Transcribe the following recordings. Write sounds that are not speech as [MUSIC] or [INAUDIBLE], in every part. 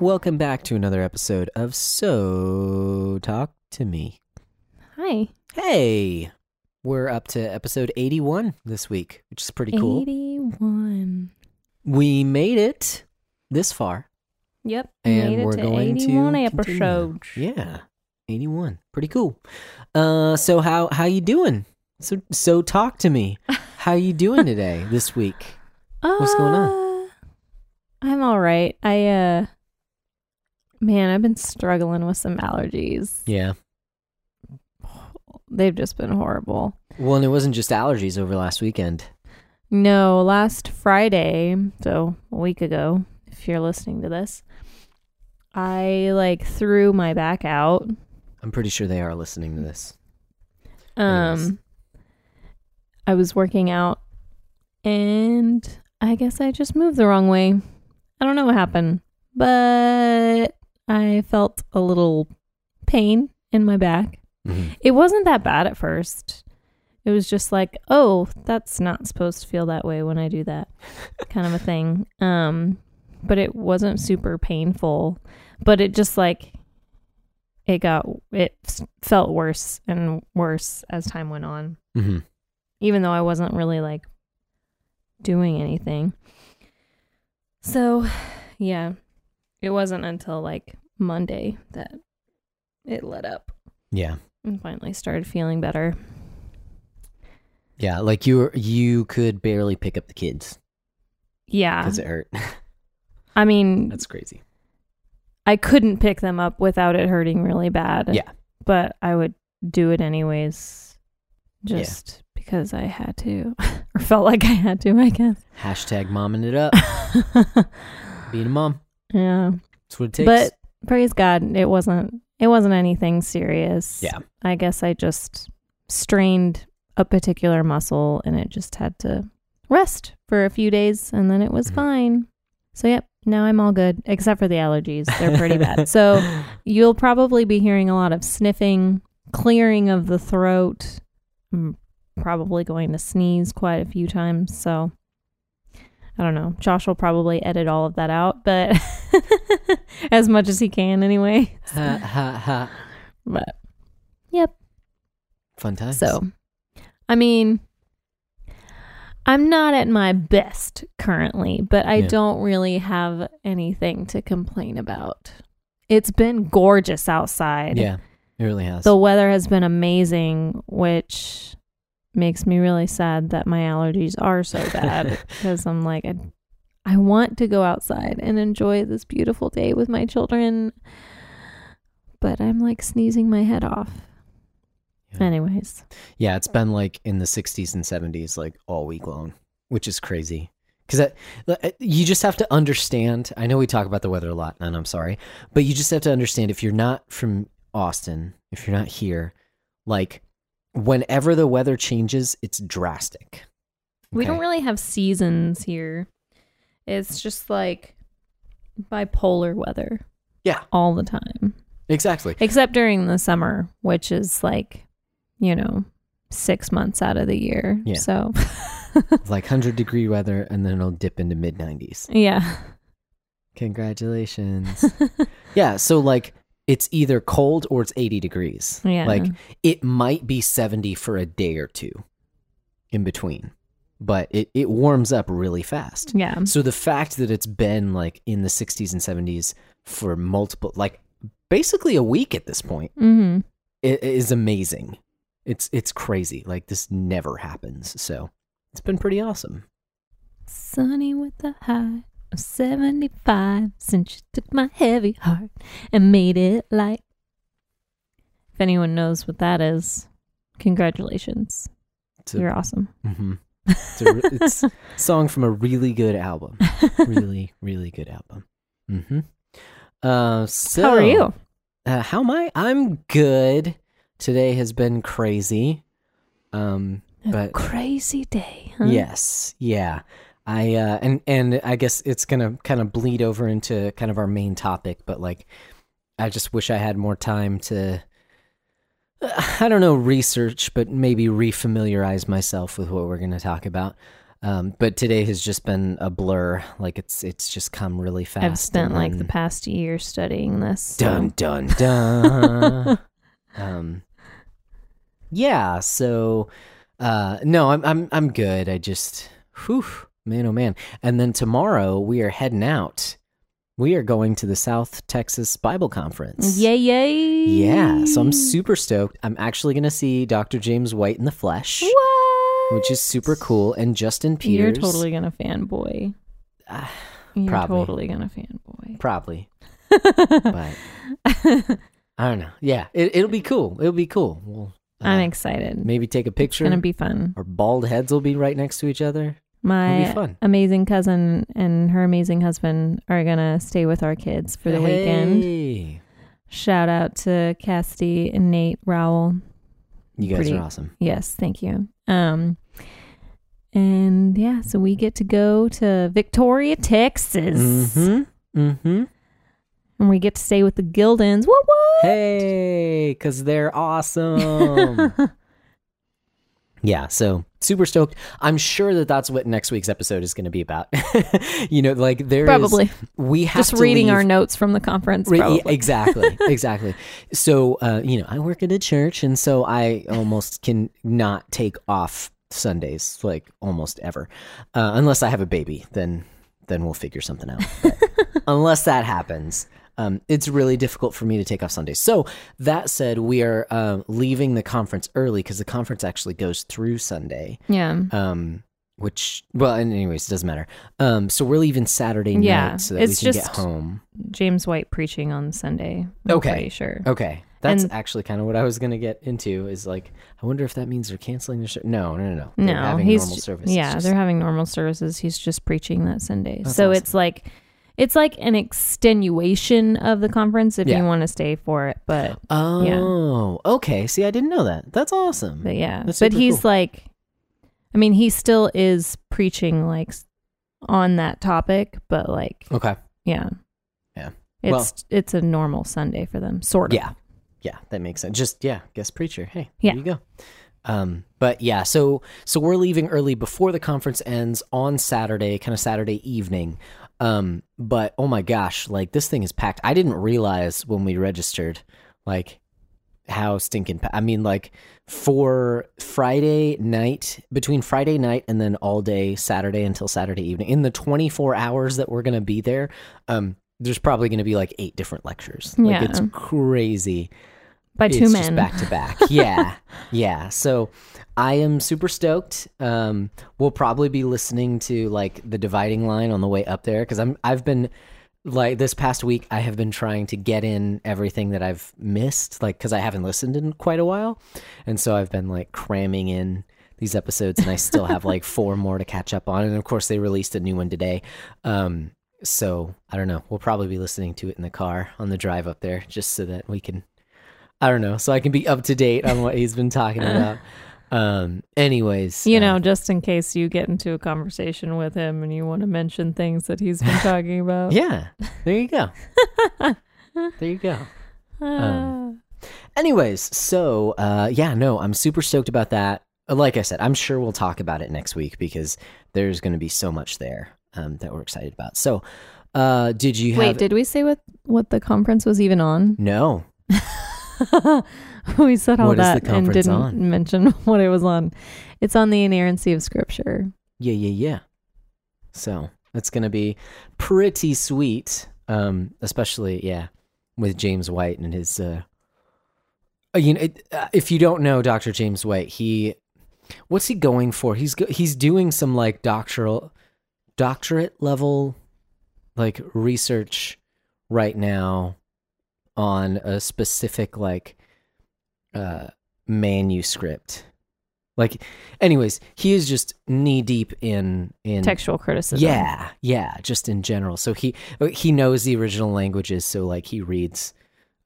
Welcome back to another episode of So Talk to Me. Hi. Hey, we're up to episode 81 this week, which is pretty cool. 81. We made it this far, Yep. and we're to going 81 to continue. episodes. Yeah, 81. Pretty cool. Uh, so how how you doing? So so talk to me. [LAUGHS] How you doing today this week? What's going on? Uh, I'm all right. I uh man, I've been struggling with some allergies. Yeah. They've just been horrible. Well, and it wasn't just allergies over last weekend. No, last Friday, so a week ago, if you're listening to this, I like threw my back out. I'm pretty sure they are listening to this. Anyways. Um I was working out and I guess I just moved the wrong way. I don't know what happened, but I felt a little pain in my back. Mhm. It wasn't that bad at first. It was just like, "Oh, that's not supposed to feel that way when I do that." [LAUGHS] kind of a thing. Um but it wasn't super painful, but it just like it got it felt worse and worse as time went on Mhm. even though I wasn't really like doing anything. So, yeah, it wasn't until like Monday that it let up Yeah. and finally started feeling better. Yeah, like you were, you could barely pick up the kids Yeah. because it hurt. [LAUGHS] I mean, That's crazy. I couldn't pick them up without it hurting really bad. Yeah. But I would do it anyways just because I had to [LAUGHS] or felt like I had to, I guess. Hashtag momming it up. [LAUGHS] Being a mom. Yeah. That's what it takes. But praise God, it wasn't it wasn't anything serious. Yeah. I guess I just strained a particular muscle and it just had to rest for a few days and then it was Mhm. fine. So yep, now I'm all good except for the allergies. They're pretty bad. [LAUGHS] So you'll probably be hearing a lot of sniffing, clearing of the throat. I'm probably going to sneeze quite a few times, so I don't know. Josh will probably edit all of that out, but [LAUGHS] as much as he can anyway. ha ha ha. But yep. Fun times. So, I mean, I'm not at my best currently, but I Yeah. don't really have anything to complain about. It's been gorgeous outside. yeah, it really has. The weather has been amazing, which makes me really sad that my allergies are so bad [LAUGHS] because I'm like, I, I want to go outside and enjoy this beautiful day with my children, but I'm like sneezing my head off. Yeah. Anyways, yeah, it's been like in the 60s and 70s, like all week long, which is crazy. Because eh, you just have to understand. I know we talk about the weather a lot, and I'm sorry, but you just have to understand if you're not from Austin, if you're not here, like whenever the weather changes, it's drastic. we Okay? don't really have seasons here. It's just like bipolar weather Yeah, all the time, exactly. except during the summer, which is like, you know, six months out of the year. Yeah. So, [LAUGHS] like 100 degree weather, and then it'll dip into mid 90s. yeah. Congratulations. [LAUGHS] yeah, so like it's either cold or it's 80 degrees. Yeah. Like it might be 70 for a day or two in between, but it, it warms up really fast. yeah. So the fact that it's been like in the 60s and 70s for multiple, like basically a week at this point, Mm-hmm. i- is amazing. It's it's crazy. Like this never happens. So it's been pretty awesome. Sunny with a high of 75 since you took my heavy heart and made it light. If anyone knows what that is, congratulations. A, You're awesome. mhm. [LAUGHS] it's, a, re- it's song from a really good album. Really, really good album. Mm-hmm. Uh, so How are you? Uh, how am I? I'm good. Today has been crazy. Um, A but crazy day, huh? yes, yeah. I uh, and and I guess it's gonna kind of bleed over into kind of our main topic, but like, I just wish I had more time to. [SIGHS] I don't know research, but maybe refamiliarize myself with what we're going to talk about. Um, but today has just been a blur. Like it's it's just come really fast. I've spent like the past year studying this. so- dun dun [LAUGHS] dun. um, yeah. So, uh, no, I'm I'm I'm good. I just, whew, man, oh man. And then tomorrow we are heading out. We are going to the South Texas Bible Conference. Yay, yay. Yeah. So I'm super stoked. I'm actually going to see Dr. James White in the flesh, What? which is super cool. And Justin Peters. You're totally gonna fanboy. Ah, You're Probably. totally gonna fanboy. probably. [LAUGHS] but I don't know. Yeah, it, it'll be cool. It'll be cool. We'll uh, I'm excited. maybe take a picture. It's gonna be fun. Our bald heads will be right next to each other. My amazing cousin and her amazing husband are gonna stay with our kids for the weekend. Shout out to Cassidy and Nate Rowell. You guys Pretty- are awesome. Yes, thank you. Um, and yeah, so we get to go to Victoria, Texas, Mm-hmm. Mm-hmm. and we get to stay with the Gildens. What? What? Hey, because they're awesome. [LAUGHS] yeah, so super stoked. I'm sure that that's what next week's episode is going to be about. [LAUGHS] you know, like there Probably we have just to reading leave- our notes from the conference. Probably. exactly, [LAUGHS] exactly. So, uh, you know, I work at a church, and so I almost can not take off Sundays, like almost ever, uh, unless I have a baby. Then, then we'll figure something out. [LAUGHS] Unless that happens, um, it's really difficult for me to take off Sundays. So that said, we are um, leaving the conference early because the conference actually goes through Sunday. yeah. Um, which, well, and anyways, it doesn't matter. Um, so we're leaving Saturday Yeah, night so that we can get home. James White preaching on Sunday. I'm Okay. pretty sure. Okay. That's And- actually kind of what I was going to get into is like, I wonder if that means they're canceling their show. No, no, no, no. They're No, having he's normal j- service. It's Yeah, just- they're having normal services. He's just preaching that Sunday. That's so it's like it's like an extenuation of the conference if Yeah. you want to stay for it. But Oh, okay. See, I didn't know that. That's awesome. but yeah, but he's cool. like, I mean, he still is preaching like on that topic, but like Okay. yeah, Yeah. It's Well- it's a normal Sunday for them, sort of. Yeah. Yeah, that makes sense. Just yeah, guest preacher. Hey, Yeah. you go. Um, but yeah, so so we're leaving early before the conference ends on Saturday, kind of Saturday evening. Um, but oh my gosh, like this thing is packed. I didn't realize when we registered, like how stinking. Pa- I mean, like for Friday night, between Friday night and then all day Saturday until Saturday evening, in the 24 hours that we're gonna be there, um, there's probably gonna be like eight different lectures. Like Yeah. it's crazy By two it's men. just back to back. [LAUGHS] Yeah, yeah. So I am super stoked. Um, we'll probably be listening to like the dividing line on the way up there because I'm I've been like this past week I have been trying to get in everything that I've missed like because I haven't listened in quite a while, and so I've been like cramming in these episodes and I still have like [LAUGHS] four more to catch up on and of course they released a new one today. Um, so I don't know. We'll probably be listening to it in the car on the drive up there just so that we can I don't know, so I can be up to date on what he's been talking [LAUGHS] about. Um, anyways, you uh, know, just in case you get into a conversation with him and you want to mention things that he's been [LAUGHS] talking about. yeah, there you go. [LAUGHS] there you go. Um, [SIGHS] Anyways, so uh, yeah, no, I'm super stoked about that. Like I said, I'm sure we'll talk about it next week because there's going to be so much there um, that we're excited about. So, uh, did you Wait, did we say what what the conference was even on? no. [LAUGHS] we said all What that and didn't on? mention [LAUGHS] what it was on. It's on the inerrancy of Scripture. Yeah, yeah, yeah. So it's gonna be pretty sweet. Um, especially yeah, with James White and his. Uh, uh, you know, it, uh, if you don't know Dr. James White, he, what's he going for? He's go, he's doing some like doctoral, doctorate level, like research right now on a specific like uh manuscript like anyways he is just knee deep in in Textual criticism. yeah yeah just in general so he he knows the original languages so like he reads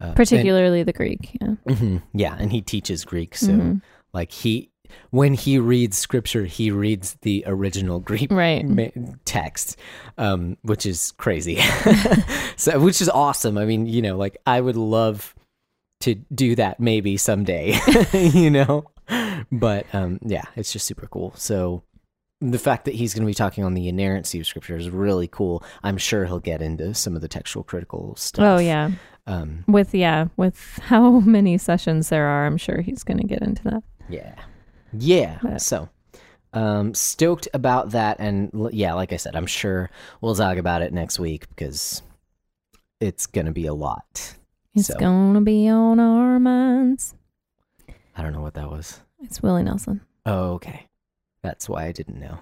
uh, and- Particularly the Greek. Yeah. Mhm, yeah and he teaches greek so Mhm. like he when he reads scripture he reads the original greek Right. ma- text um which is crazy [LAUGHS] so which is awesome i mean you know like i would love to do that maybe someday [LAUGHS] you know but um yeah it's just super cool so the fact that he's going to be talking on the inerrancy of scripture is really cool. I'm sure he'll get into some of the textual critical stuff. Oh yeah. Um, With yeah, with how [LAUGHS] many sessions there are, I'm sure he's going to get into that. yeah. Yeah. But- So, um, stoked about that. And l- yeah, like I said, I'm sure we'll talk about it next week because it's going to be a lot. It's So- going to be on our minds. I don't know what that was. It's Willie Nelson. Oh, okay. That's why I didn't know.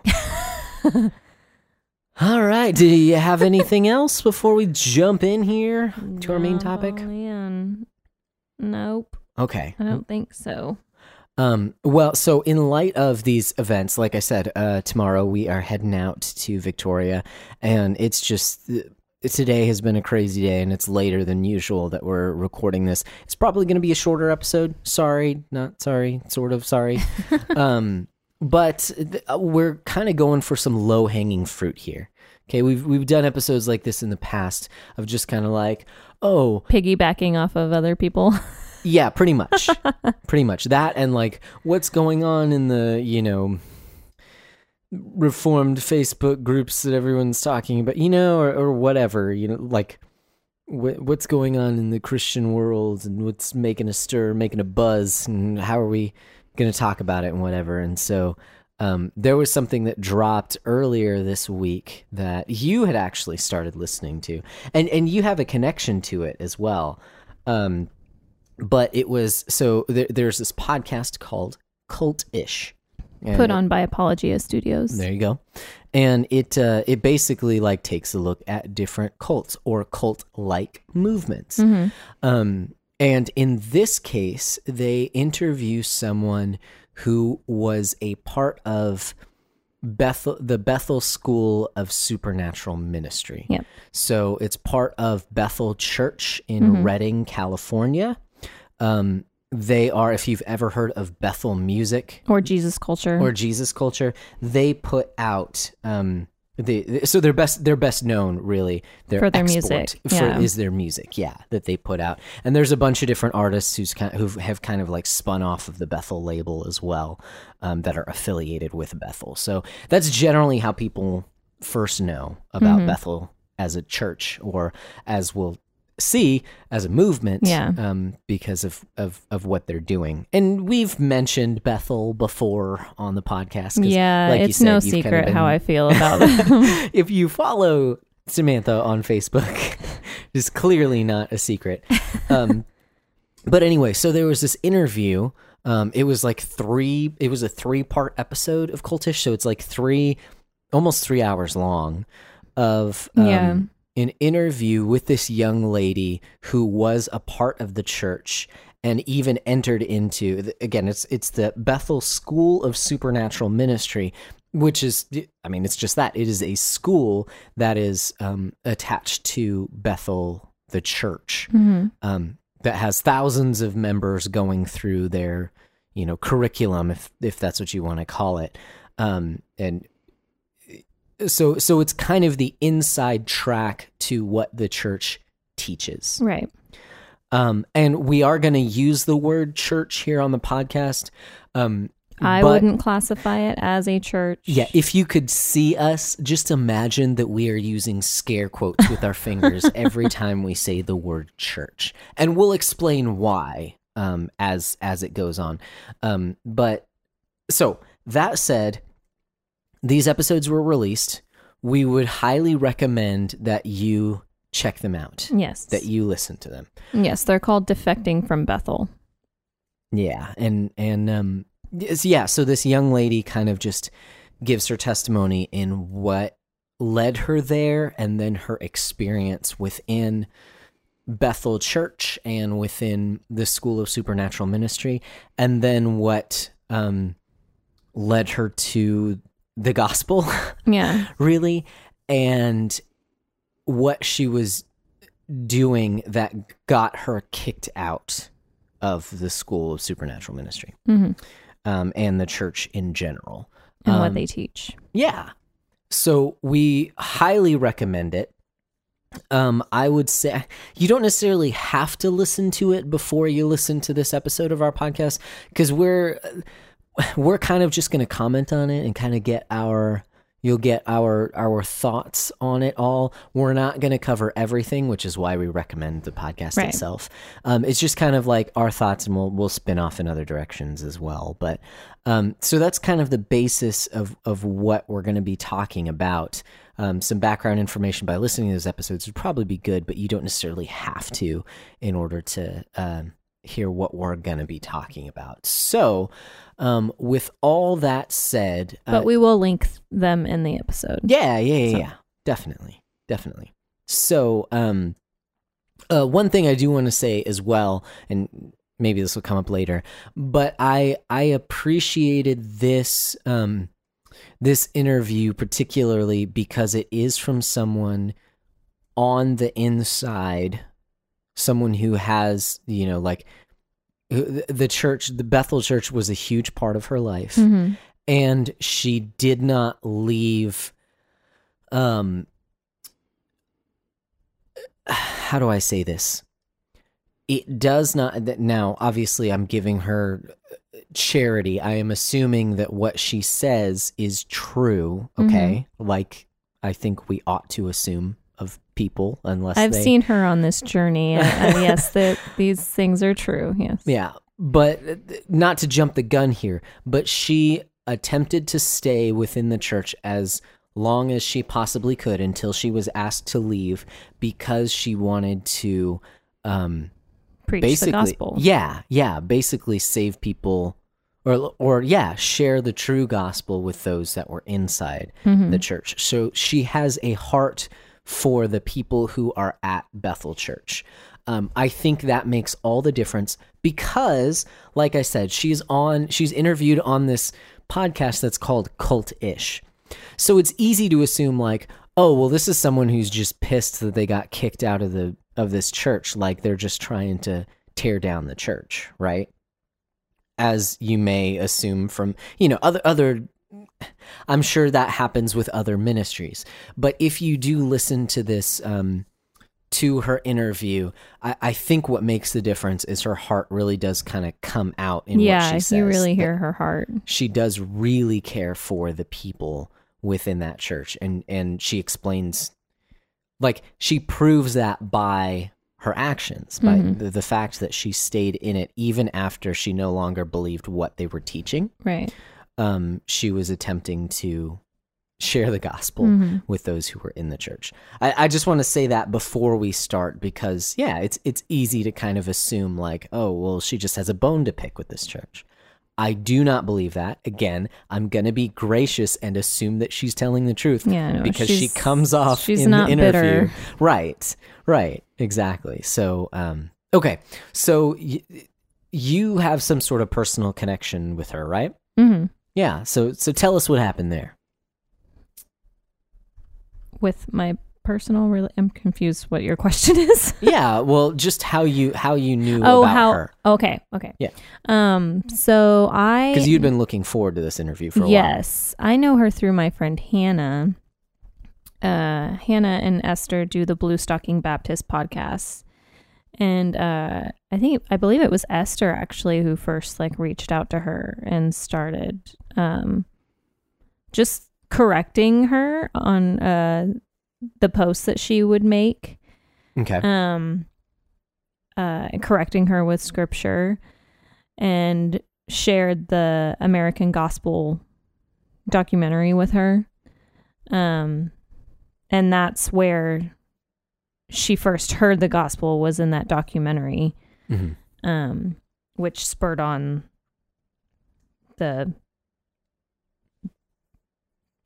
[LAUGHS] All right. Do you have anything else before we jump in here to our main topic? Man. Nope, Okay. I don't think so. Um, well, so in light of these events, like I said, uh, tomorrow we are heading out to Victoria, and it's just uh, today has been a crazy day, and it's later than usual that we're recording this. It's probably going to be a shorter episode. Sorry, not sorry, sort of sorry. [LAUGHS] um, but th- uh, we're kind of going for some low hanging fruit here. Okay, we've we've done episodes like this in the past of just kind of like, oh, Piggybacking off of other people. [LAUGHS] yeah, pretty much. [LAUGHS] pretty much. That and like what's going on in the, you know, reformed Facebook groups that everyone's talking about, you know, or, or whatever, you know, like wh- what's going on in the Christian world and what's making a stir, making a buzz, and how are we going to talk about it and whatever. And so um, there was something that dropped earlier this week that you had actually started listening to, and and you have a connection to it as well. Um, but it was so there, there's this podcast called Cult-ish. Put on by Apologia Studios. there you go. And it uh, it basically like takes a look at different cults or cult like movements. Mhm. Um, and in this case, they interview someone who was a part of Bethel, the Bethel School of Supernatural Ministry. Yep. So it's part of Bethel Church in Redding, California. Um, they are, if you've ever heard of Bethel Music, Or Jesus Culture. or Jesus culture, they put out um the so they're best they're best known really their For their music, for, yeah. is their music yeah that they put out and there's a bunch of different artists who's kind who have kind of like spun off of the Bethel label as well um, that are affiliated with Bethel so that's generally how people first know about Mm-hmm. Bethel as a church or as we'll see as a movement Yeah. um, because of, of, of what they're doing. And we've mentioned Bethel before on the podcast. yeah, like you it's said, no you've kind of secret how I feel about [LAUGHS] them. if you follow Samantha on Facebook, [LAUGHS] it's clearly not a secret. Um, [LAUGHS] but anyway, so there was this interview. Um, it was like three. It was a three-part episode of Cultish, so it's like three, almost three hours long, of um, Yeah. An interview with this young lady who was a part of the church and even entered into again it's it's the Bethel School of Supernatural Ministry which is I mean it's just that it is a school that is um, attached to Bethel the church Mhm. um, that has thousands of members going through their you know curriculum if if that's what you want to call it um, and so so it's kind of the inside track to what the church teaches Right. um, and we are going to use the word church here on the podcast um, I but- wouldn't classify it as a church. yeah, if you could see us, just imagine that we are using scare quotes with our fingers [LAUGHS] every time we say the word church, and we'll explain why um, as as it goes on. Um, but so that said, these episodes were released. We would highly recommend that you check them out, Yes. that you listen to them. yes, they're called defecting from Bethel. Yeah, and and um, yeah. So this young lady kind of just gives her testimony in what led her there, and then her experience within Bethel Church and within the School of Supernatural Ministry, and then what um led her to the gospel, [LAUGHS] Yeah. really, and what she was doing that got her kicked out of the School of Supernatural Ministry hmm um, and the church in general. And what Um, they teach. yeah. So we highly recommend it. Um, I would say you don't necessarily have to listen to it before you listen to this episode of our podcast because we're [SIGHS] we're kind of just going to comment on it and kind of get our you'll get our our thoughts on it all. We're not going to cover everything which is why we recommend the podcast Right. itself. Um, it's just kind of like our thoughts and we'll we'll spin off in other directions as well. But um, so that's kind of the basis of of what we're going to be talking about. Um, some background information by listening to those episodes would probably be good but you don't necessarily have to in order to um, hear what we're going to be talking about so um, with all that said uh, But we will link them in the episode. yeah, yeah, yeah, So- yeah. Definitely. Definitely. So, um uh one thing I do want to say as well and maybe this will come up later, but I I appreciated this um this interview particularly because it is from someone on the inside, someone who has, you know, like the church, the Bethel church was a huge part of her life. Mhm. and she did not leave um [SIGHS] how do i say this? It does not that now obviously i'm giving her charity. I am assuming that what she says is true okay? Like i think we ought to assume people unless I've they, seen her on this journey. and, uh, [LAUGHS] yes, that these things are true. Yes. Yeah, but uh, not to jump the gun here, but she attempted to stay within the church as long as she possibly could until she was asked to leave because she wanted to um Preach basically the gospel. yeah yeah basically save people or or yeah share the true gospel with those that were inside Mm-hmm. the church so she has a heart for the people who are at bethel church um, i think that makes all the difference because like i said she's on she's interviewed on this podcast that's called cult-ish so it's easy to assume like, oh, well, this is someone who's just pissed that they got kicked out of the of this church, like they're just trying to tear down the church, right? As you may assume from, you know, other other I'm sure that happens with other ministries. But if you do listen to this um to her interview, I, I think what makes the difference is her heart really does kind of come out in what yeah, she says. you really hear her heart. she does really care for the people within that church and and she explains like she proves that by her actions by Mhm. the, the fact that she stayed in it even after she no longer believed what they were teaching Right. Um she was attempting to share the gospel Mhm. with those who were in the church. I, I just want to say that before we start because yeah, it's it's easy to kind of assume like, oh well, she just has a bone to pick with this church. I do not believe that. Again, I'm gonna be gracious and assume that she's telling the truth Yeah, no, because she comes off she's in not the interview. bitter. Right, right, exactly. So, um, okay, so y- you have some sort of personal connection with her, right? hmm Yeah. So, so tell us what happened there. With my personal, really, I'm confused what your [LAUGHS] question is. yeah well just how you how you knew oh, about how? her Okay, okay. Yeah. Um. So I because you'd been looking forward to this interview for a while. yes, I know her through my friend Hannah. Uh, Hannah and Esther do the Blue Stocking Baptist podcast, and uh, I think I believe it was Esther actually who first like reached out to her and started um, just correcting her on uh the posts that she would make. Okay. Um uh correcting her with scripture and shared the American Gospel documentary with her. Um and that's where she first heard the gospel was in that documentary Mhm. um which spurred on the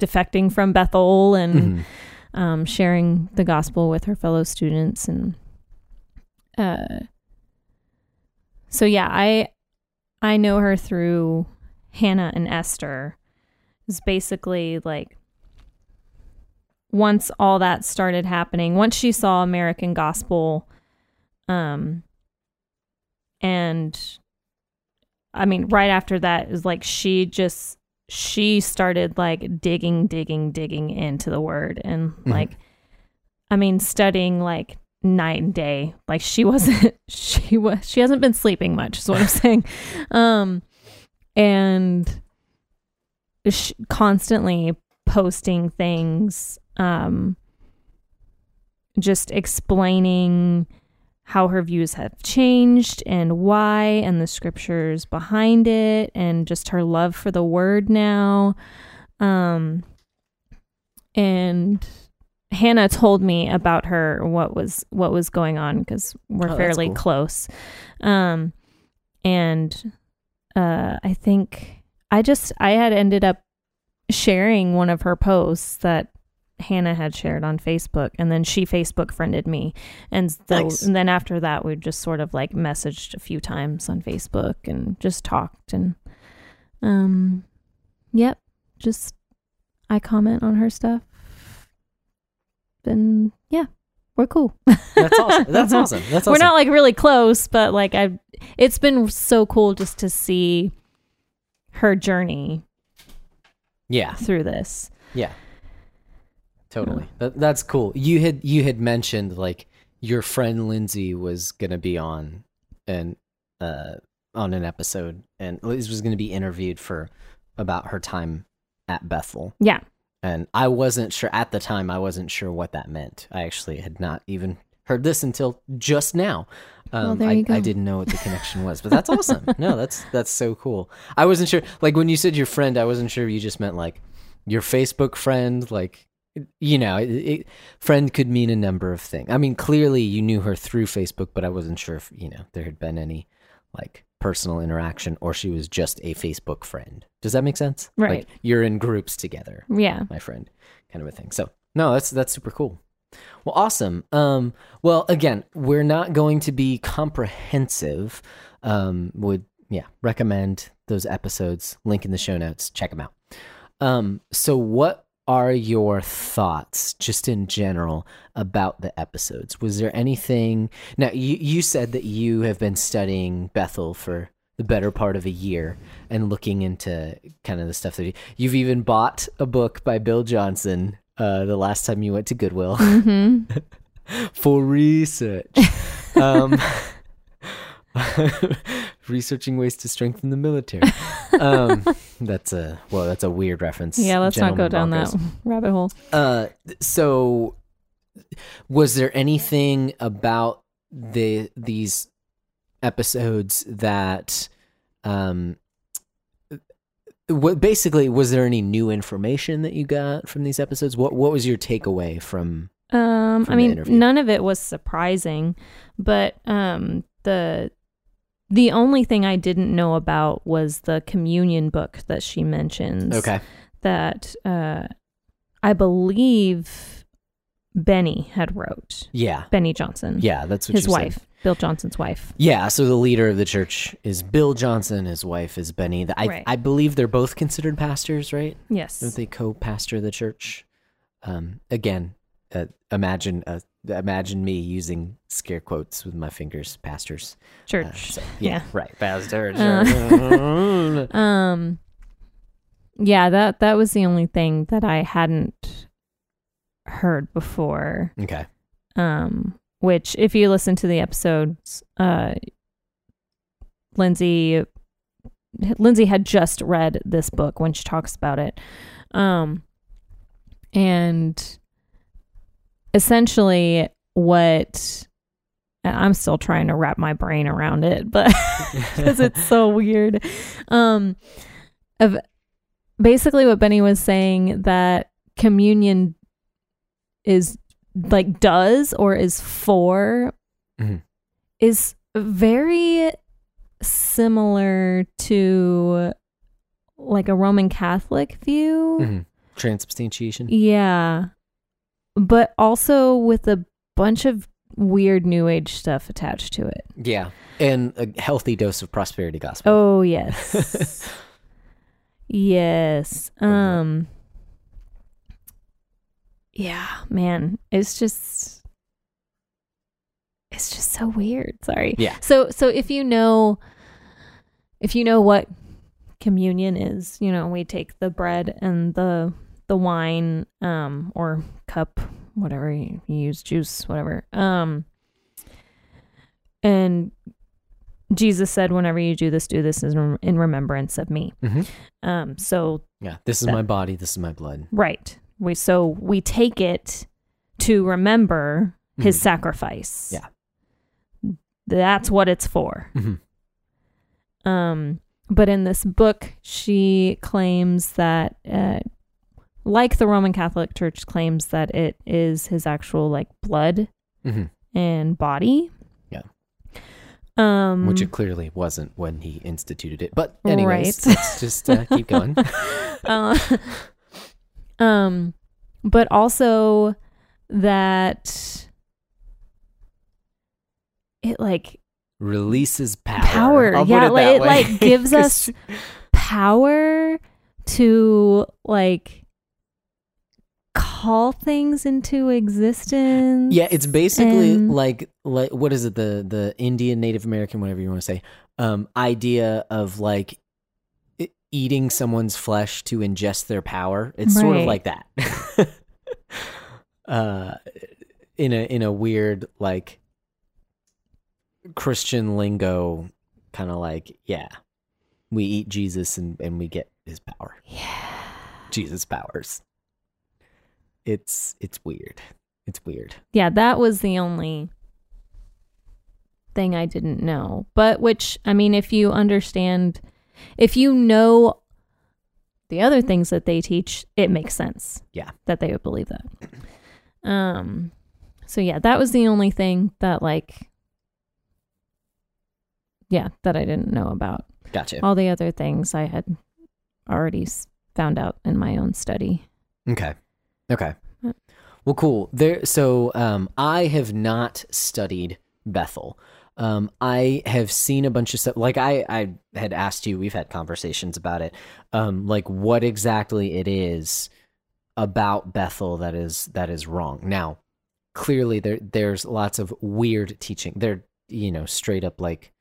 defecting from Bethel and Mhm. um, sharing the gospel with her fellow students and uh, so yeah i i know her through hannah and esther is basically like once all that started happening once she saw american gospel um and i mean right after that is like she just she started like digging digging digging into the word and Mhm. like i mean studying like night and day like she wasn't [LAUGHS] she was she hasn't been sleeping much is what i'm saying [LAUGHS] um and sh- constantly posting things um just explaining how her views have changed and why and the scriptures behind it and just her love for the word now um and Hannah told me about her what was what was going on because we're Oh, fairly cool. close um and uh I think I just I had ended up sharing one of her posts that Hannah had shared on Facebook and then she Facebook friended me and, so, Nice. and then after that we just sort of like messaged a few times on Facebook and just talked and um yep just I comment on her stuff and yeah we're cool That's awesome. [LAUGHS] That's awesome. That's awesome. we're not like really close but like I it's been so cool just to see her journey yeah. through this Yeah. Totally. That, that's cool. You had you had mentioned like your friend Lindsay was gonna be on and uh on an episode and Liz was gonna be interviewed for about her time at Bethel. yeah And I wasn't sure at the time I wasn't sure what that meant. I actually had not even heard this until just now. Um, Well, there I. I didn't know what the connection was, but that's awesome. [LAUGHS] No, that's that's so cool. I wasn't sure. Like when you said your friend, I wasn't sure you just meant like your Facebook friend. Like you know, it, it, friend could mean a number of things. I mean, clearly you knew her through Facebook, but I wasn't sure if you know there had been any like personal interaction or she was just a Facebook friend. Does that make sense? Right. Like you're in groups together yeah my friend kind of a thing so no that's that's super cool well awesome um well again we're not going to be comprehensive um would yeah recommend those episodes link in the show notes check them out um so what are your thoughts just in general about the episodes? Was there anything now you you said that you have been studying bethel for the better part of a year and looking into kind of the stuff that you, you've even bought a book by Bill Johnson uh, the last time you went to Goodwill. Hmm [LAUGHS] for research. um, [LAUGHS] [LAUGHS] researching ways to strengthen the military. [LAUGHS] Um, that's a well, that's a weird reference. yeah let's not go down Broncos. that [LAUGHS] rabbit hole Uh, so was there anything about the these episodes that um what basically was there any new information that you got from these episodes what what was your takeaway from Um, from I mean, none of it was surprising, but um, the the only thing I didn't know about was the communion book that she mentions. okay that uh, I believe Beni had wrote. yeah Beni Johnson, yeah that's what his wife, Bill Johnson's wife. yeah so the leader of the church is bill johnson his wife is beni I, Right. I believe they're both considered pastors right Yes. Don't they co-pastor the church? Um, again, uh, imagine uh, imagine me using scare quotes with my fingers, pastors. Uh, Church. so- yeah, Yeah. right, pastors. Uh. [LAUGHS] Um yeah, that that was the only thing that I hadn't heard before. okay, Um which if you listen to the episodes uh Lindsay Lindsay had just read this book when she talks about it. Um and essentially what I'm still trying to wrap my brain around it, but [LAUGHS] because it's so weird. Um, of basically what Beni was saying that communion is like does or is for Mhm. is very similar to like a Roman Catholic view. Mhm. transubstantiation. Yeah. But also with a bunch of weird new age stuff attached to it. Yeah, and a healthy dose of prosperity gospel. Oh, [LAUGHS] yes. yes. Um Yeah, man. It's just it's just so weird. Sorry. Yeah. So so if you know if you know what communion is, you know, we take the bread and the the wine um or cup, whatever you, use, juice, whatever. Um and Jesus said, "Whenever you do this, do this in, in remembrance of me." Mhm. Um, so Yeah, this is That- my body. This is my blood. right, we so we take it to remember his Mhm. sacrifice. Yeah. that's what it's for. Mhm. Um, but in this book, she claims that, uh, like the Roman Catholic Church claims that it is his actual like blood Mhm. and body. Yeah. Um, Which it clearly wasn't when he instituted it. But anyways, Right. let's [LAUGHS] just uh, keep going. [LAUGHS] uh, um, but also that it like Releases power. Power, I'll yeah, it, it, like, gives [LAUGHS] us- power to like call things into existence. Yeah, it's basically and- like like what is it the the Indian Native American whatever you want to say um idea of like eating someone's flesh to ingest their power. It's sort of like that. [LAUGHS] uh in a in a weird like Christian lingo kind of like yeah. We eat Jesus and and we get his power. Yeah. Jesus powers. It's it's weird. It's weird. Yeah, that was the only thing I didn't know. But which I mean if you understand if you know the other things that they teach, it makes sense. Yeah. That they would believe that. Um so yeah, that was the only thing that like yeah, that I didn't know about. Gotcha. All the other things I had already found out in my own study. Okay. Okay. Mm. Well, cool. There. So, um, I have not studied Bethel. Um, I have seen a bunch of stuff. Like I, I had asked you. We've had conversations about it. Um, like what exactly it is about Bethel that is that is wrong. Now, clearly there there's lots of weird teaching. They're you know straight up like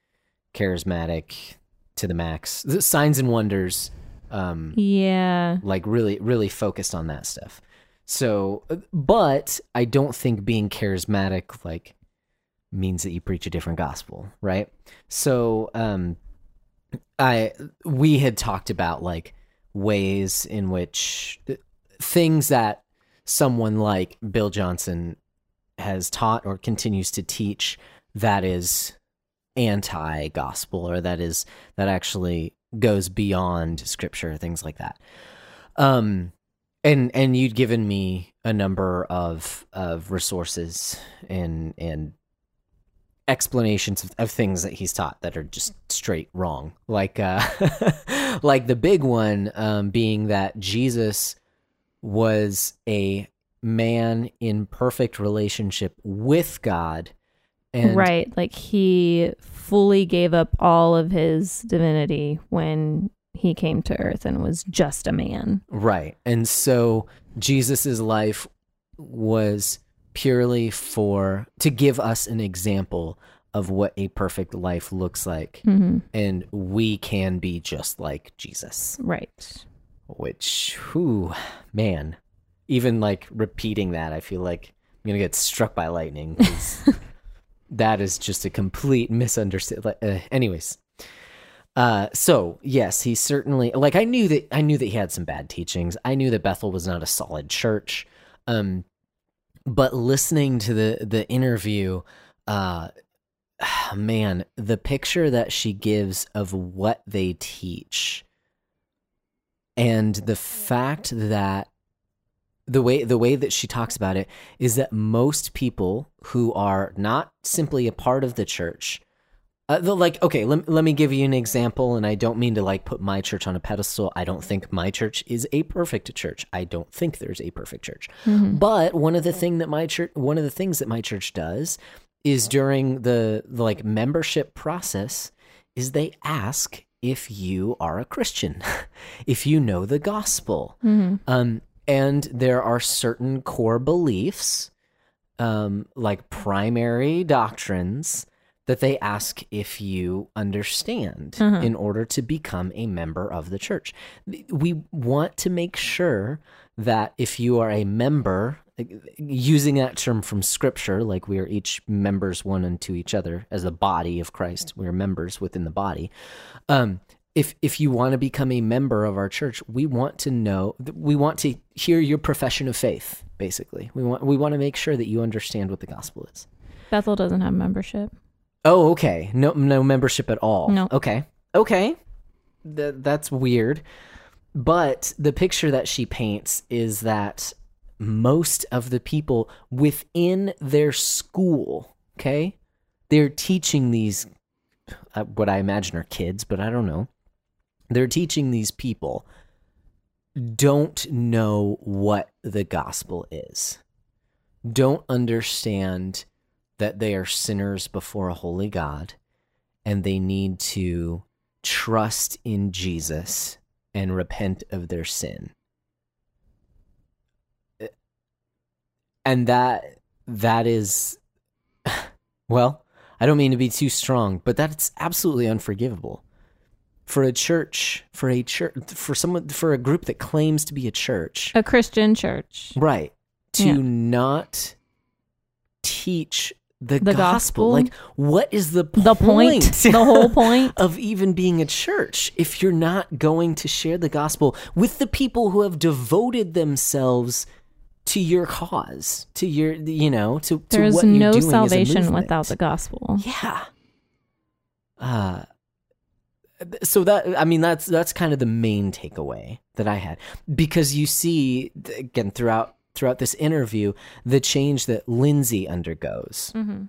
charismatic to the max. The signs and wonders. Um, Yeah. like really really focused on that stuff so uh, but i don't think being charismatic like means that you preach a different gospel right? So um i we had talked about like ways in which uh, things that someone like bill johnson has taught or continues to teach that is anti gospel or that is that actually goes beyond scripture things like that. Um and and you'd given me a number of of resources and and explanations of, of things that he's taught that are just straight wrong like uh [LAUGHS] like the big one um being that jesus was a man in perfect relationship with god and right. Like he fully gave up all of his divinity when he came to earth and was just a man. Right. And so Jesus's life was purely for to give us an example of what a perfect life looks like hmm and we can be just like Jesus. Right. Which whew, man. Even like repeating that I feel like I'm going to get struck by lightning [LAUGHS] that is just a complete misunderstanding. Uh, anyways, uh, so yes, he certainly like I knew that I knew that he had some bad teachings. I knew that Bethel was not a solid church. Um, but listening to the the interview, uh, [SIGHS] man, the picture that she gives of what they teach, and the fact that the way the way that she talks about it is that most people who are not simply a part of the church uh, the, like okay let, let me give you an example and i don't mean to like put my church on a pedestal i don't think my church is a perfect church i don't think there's a perfect church Mhm. but one of the thing that my church one of the things that my church does is during the, the like membership process is they ask if you are a christian [LAUGHS] if you know the gospel Mhm. um, and there are certain core beliefs, um, like primary doctrines, that they ask if you understand Uh-huh. in order to become a member of the church. We want to make sure that if you are a member using that term from scripture, like we are each members one unto each other as the body of Christ. We are members within the body. Um, if if you want to become a member of our church, we want to know we want to hear your profession of faith. Basically, we want we want to make sure that you understand what the gospel is. Bethel doesn't have membership. Oh, okay. No no membership at all. No. Okay. Okay. Th- that's weird. But the picture that she paints is that most of the people within their school, okay? They're teaching these uh, what I imagine are kids, but I don't know. They're teaching these people don't know what the gospel is. Don't understand that they are sinners before a holy God and they need to trust in Jesus and repent of their sin. And that that is [SIGHS] well, I don't mean to be too strong, but that's absolutely unforgivable. For a church, for a church, for someone, for a group that claims to be a church, A Christian church. right, to Yeah. not teach the, The gospel. gospel? Like, what is the point? The point, the whole point. [LAUGHS] of even being a church if you're not going to share the gospel with the people who have devoted themselves to your cause, to your, you know, to, to There is what you're no salvation without the gospel. Yeah. Uh so that I mean that's that's kind of the main takeaway that I had because you see again throughout throughout this interview the change that Lindsay undergoes Mm-hmm.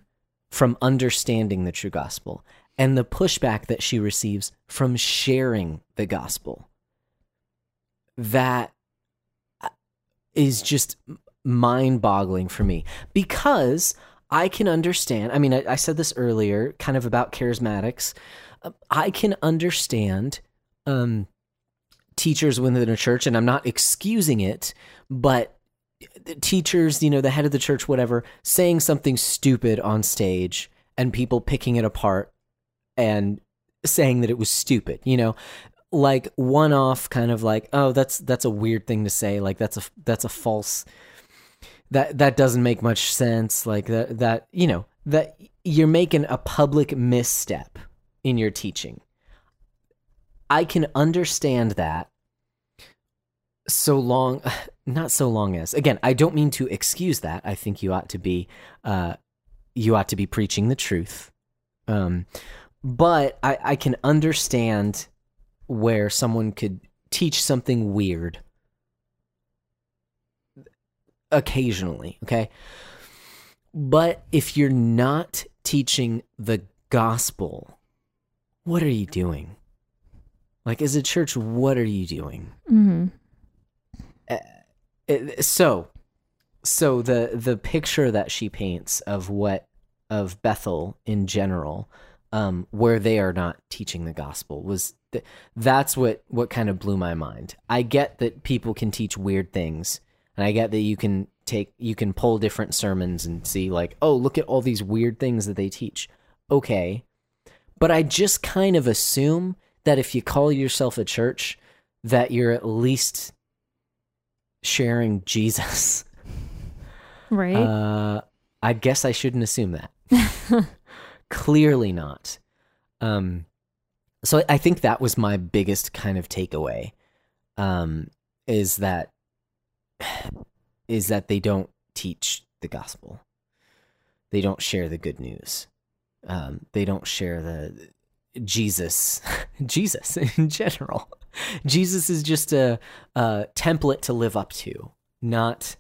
from understanding the true gospel and the pushback that she receives from sharing the gospel that uh, just mind-boggling for me because I can understand. I mean, I, I said this earlier, kind of about charismatics. Uh, I can understand um, teachers within a church, and I'm not excusing it, but teachers, you know, the head of the church, whatever, saying something stupid on stage and people picking it apart and saying that it was stupid, you know, like one off kind of like, oh, that's that's a weird thing to say, like that's a that's a false that that doesn't make much sense. Like that that you know that you're making a public misstep in your teaching. I can understand that so long [SIGHS] not so long as again i don't mean to excuse that i think you ought to be uh you ought to be preaching the truth um but i i can understand where someone could teach something weird occasionally, okay? But if you're not teaching the gospel, what are you doing? Like, as a church, what are you doing? Mm-hmm. So, so the the picture that she paints of what of Bethel in general, um, where they are not teaching the gospel, was th- that's what what kind of blew my mind. I get that people can teach weird things, and I get that you can take you can pull different sermons and see like, oh, look at all these weird things that they teach. Okay, but I just kind of assume that if you call yourself a church, that you're at least sharing Jesus. Right. Uh, I guess I shouldn't assume that. [LAUGHS] Clearly not. Um, so I think that was my biggest kind of takeaway. Um, is that is that they don't teach the gospel. They don't share the good news. Um, they don't share the Jesus, [LAUGHS] Jesus [LAUGHS] in general. Jesus is just a, a template to live up to, not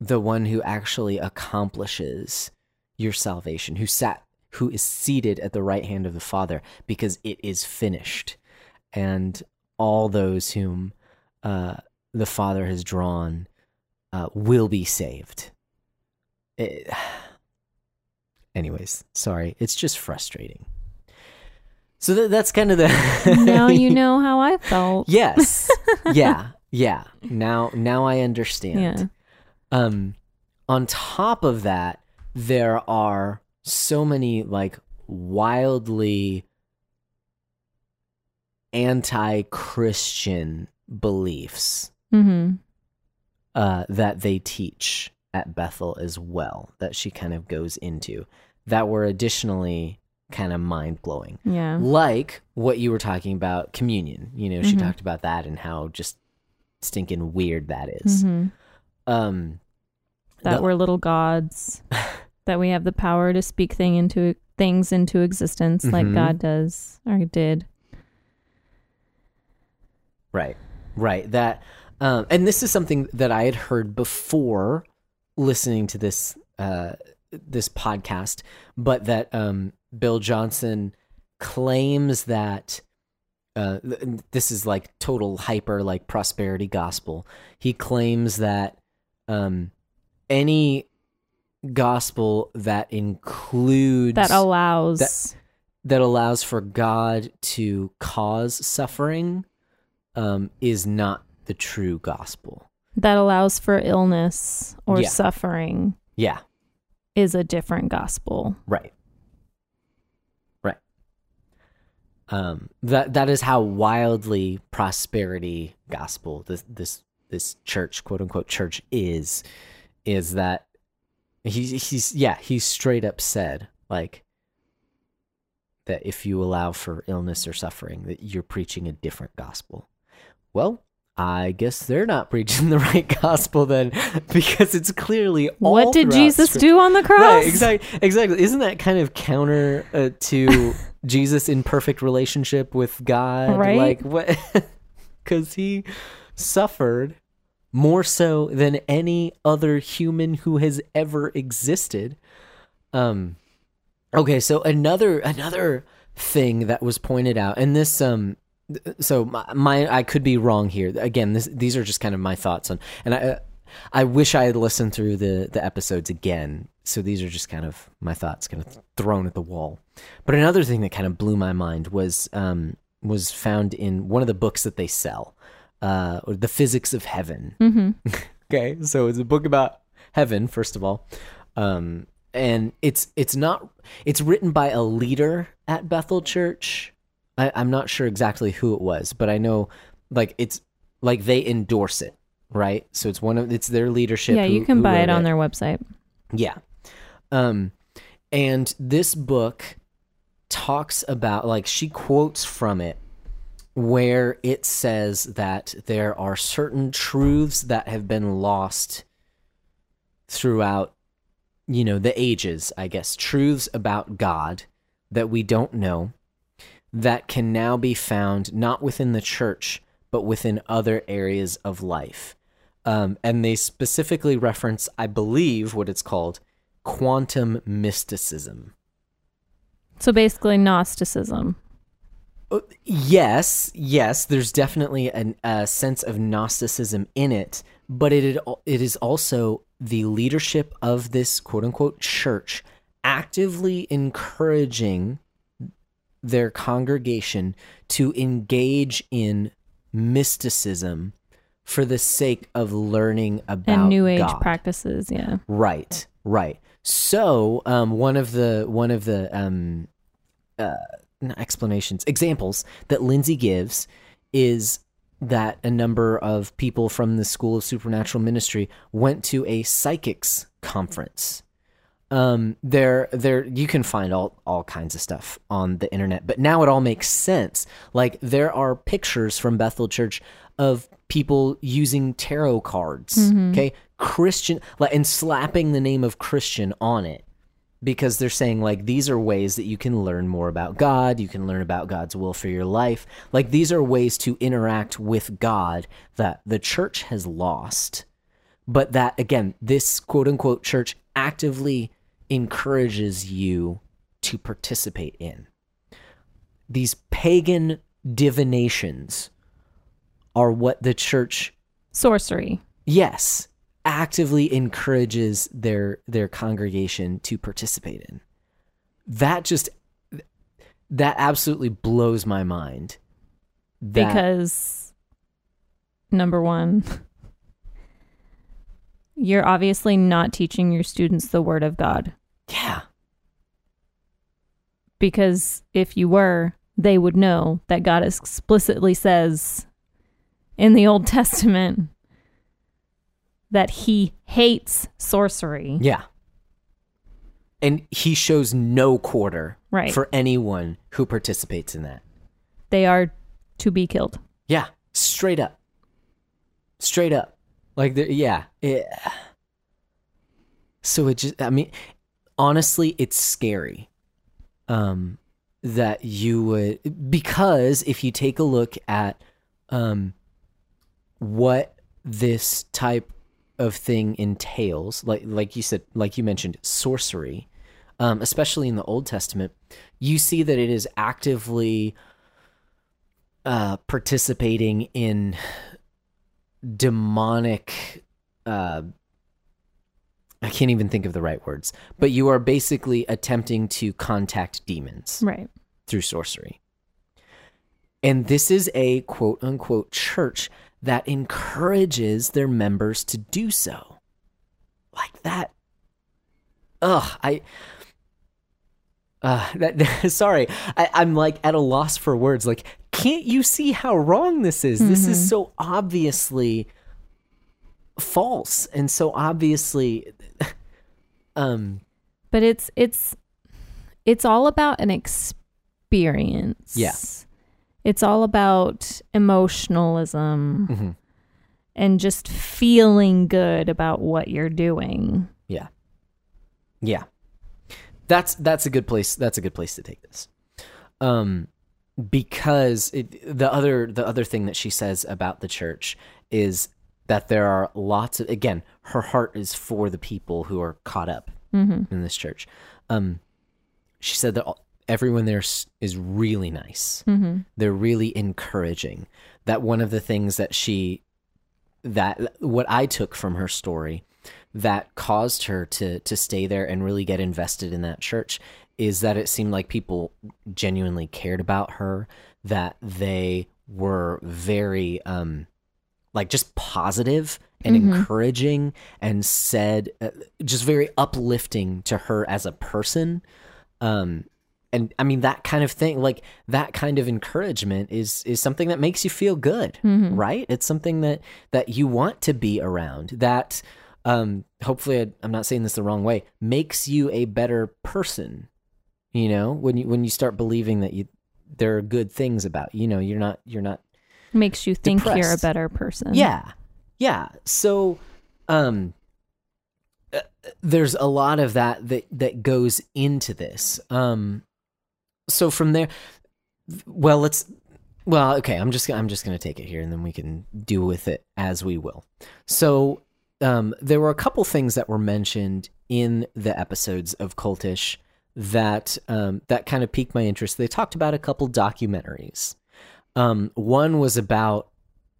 the one who actually accomplishes your salvation, who sat, who is seated at the right hand of the Father, because it is finished, and all those whom uh, the Father has drawn uh, will be saved. It- [SIGHS] anyways, sorry, it's just frustrating. So that, that's kind of the now [LAUGHS] you know how I felt. Yes. [LAUGHS] yeah. Yeah. Now now I understand. Yeah. Um on top of that, there are so many like wildly anti-Christian beliefs Mm-hmm. uh, that they teach at Bethel as well that she kind of goes into that were additionally kind of mind blowing. Yeah. Like what you were talking about communion. You know, she Mhm. talked about that and how just stinking weird that is. Mhm. Um That the- we're little gods. [LAUGHS] that we have the power to speak thing into things into existence like Mhm. God does or did. Right. Right. That um and this is something that I had heard before listening to this uh this podcast, but that um Bill Johnson claims that uh this is like total hyper like prosperity gospel. He claims that um any gospel that includes That allows that allows for God to cause suffering um, is not the true gospel. that allows for illness or Yeah. suffering Yeah, is a different gospel. right. Um, that that is how wildly prosperity gospel this this this church quote unquote church is is that he's he's yeah he's straight up said like that if you allow for illness or suffering that you're preaching a different gospel. Well i guess they're not [LAUGHS] preaching the right gospel then [LAUGHS] because it's clearly all what did Jesus Scripture. do on the cross? Right, exactly, exactly. Isn't that kind of counter uh, to [LAUGHS] Jesus in perfect relationship with God? Right. Like what? Because he suffered more so than any other human who has ever existed. Um. Okay, so another another thing that was pointed out, and this um. So my, my I could be wrong here. Again, this these are just kind of my thoughts on, and I I wish I had listened through the the episodes again. So these are just kind of my thoughts, kind of thrown at the wall. But another thing that kind of blew my mind was um, was found in one of the books that they sell, uh, or the Physics of Heaven. hmm [LAUGHS] Okay, so it's a book about heaven, first of all, um, and it's it's not it's written by a leader at Bethel Church. I, I'm not sure exactly who it was, but I know like it's like they endorse it, right? So it's one of it's their leadership. Yeah, you can who buy it on their website. yeah. Um and this book talks about like she quotes from it where it says that there are certain truths that have been lost throughout you know the ages, I guess, truths about God that we don't know that can now be found not within the church but within other areas of life. Um, and they specifically reference, I believe, what it's called quantum mysticism. So basically, Gnosticism. Uh, Yes, yes, there's definitely an, a sense of Gnosticism in it, but it it is also the leadership of this quote unquote church actively encouraging their congregation to engage in mysticism for the sake of learning about and New Age God. practices. Yeah. Right, right. So, um, one of the one of the um, uh, explanations, examples that Lindsay gives is that a number of people from the School of Supernatural Ministry went to a psychics conference. Um, there, there, you can find all all kinds of stuff on the internet, but now it all makes sense. Like there are pictures from Bethel Church of people using tarot cards, okay, Christian, like, and slapping the name of Christian on it because they're saying like these are ways that you can learn more about God, you can learn about God's will for your life. Like these are ways to interact with God that the church has lost. But that again, this quote unquote church actively encourages you to participate in. These pagan divinations are what the church Sorcery. yes actively encourages their their congregation to participate in that just that absolutely blows my mind that, because number one [LAUGHS] you're obviously not teaching your students the word of god yeah because if you were they would know that god explicitly says in the old [LAUGHS] testament that he hates sorcery. Yeah. And he shows no quarter Right. for anyone who participates in that. They are to be killed. Yeah, straight up. Straight up. Like the yeah. It, so it just I mean honestly it's scary. Um that you would because if you take a look at um what this type of thing entails like like you said like you mentioned sorcery um especially in the old testament you see that it is actively uh participating in demonic uh I can't even think of the right words, but you are basically attempting to contact demons Right. through sorcery. And this is a quote unquote church that encourages their members to do so. Like that. Ugh, I. Uh, that, [LAUGHS] sorry, I, I'm like at a loss for words. Like, can't you see how wrong this is? This is so obviously false and so obviously. [LAUGHS] Um, But it's it's it's all about an experience. Yeah. It's all about emotionalism mhm. and just feeling good about what you're doing. Yeah. Yeah. That's that's a good place that's a good place to take this. Um because it, the other the other thing that she says about the church is that there are lots of again her heart is for the people who are caught up Mm-hmm. in this church. Um she said that all, everyone there is really nice. Mm-hmm. They're really encouraging. That one of the things that she that what I took from her story that caused her to to stay there and really get invested in that church is that it seemed like people genuinely cared about her that they were very um like just positive and encouraging and said uh, just very uplifting to her as a person. Um and i mean that kind of thing like that kind of encouragement is is something that makes you feel good right? It's something that that you want to be around that um hopefully I, i'm not saying this the wrong way makes you a better person you know when you when you start believing that you there are good things about you, you know you're not you're not Makes you think you're a better person. yeah. Yeah. So um uh, there's a lot of that that that goes into this. Um so from there well, let's well, okay, I'm just I'm just going to take it here and then we can do with it as we will. So um there were a couple things that were mentioned in the episodes of Cultish that um that kind of piqued my interest. They talked about a couple documentaries. Um one was about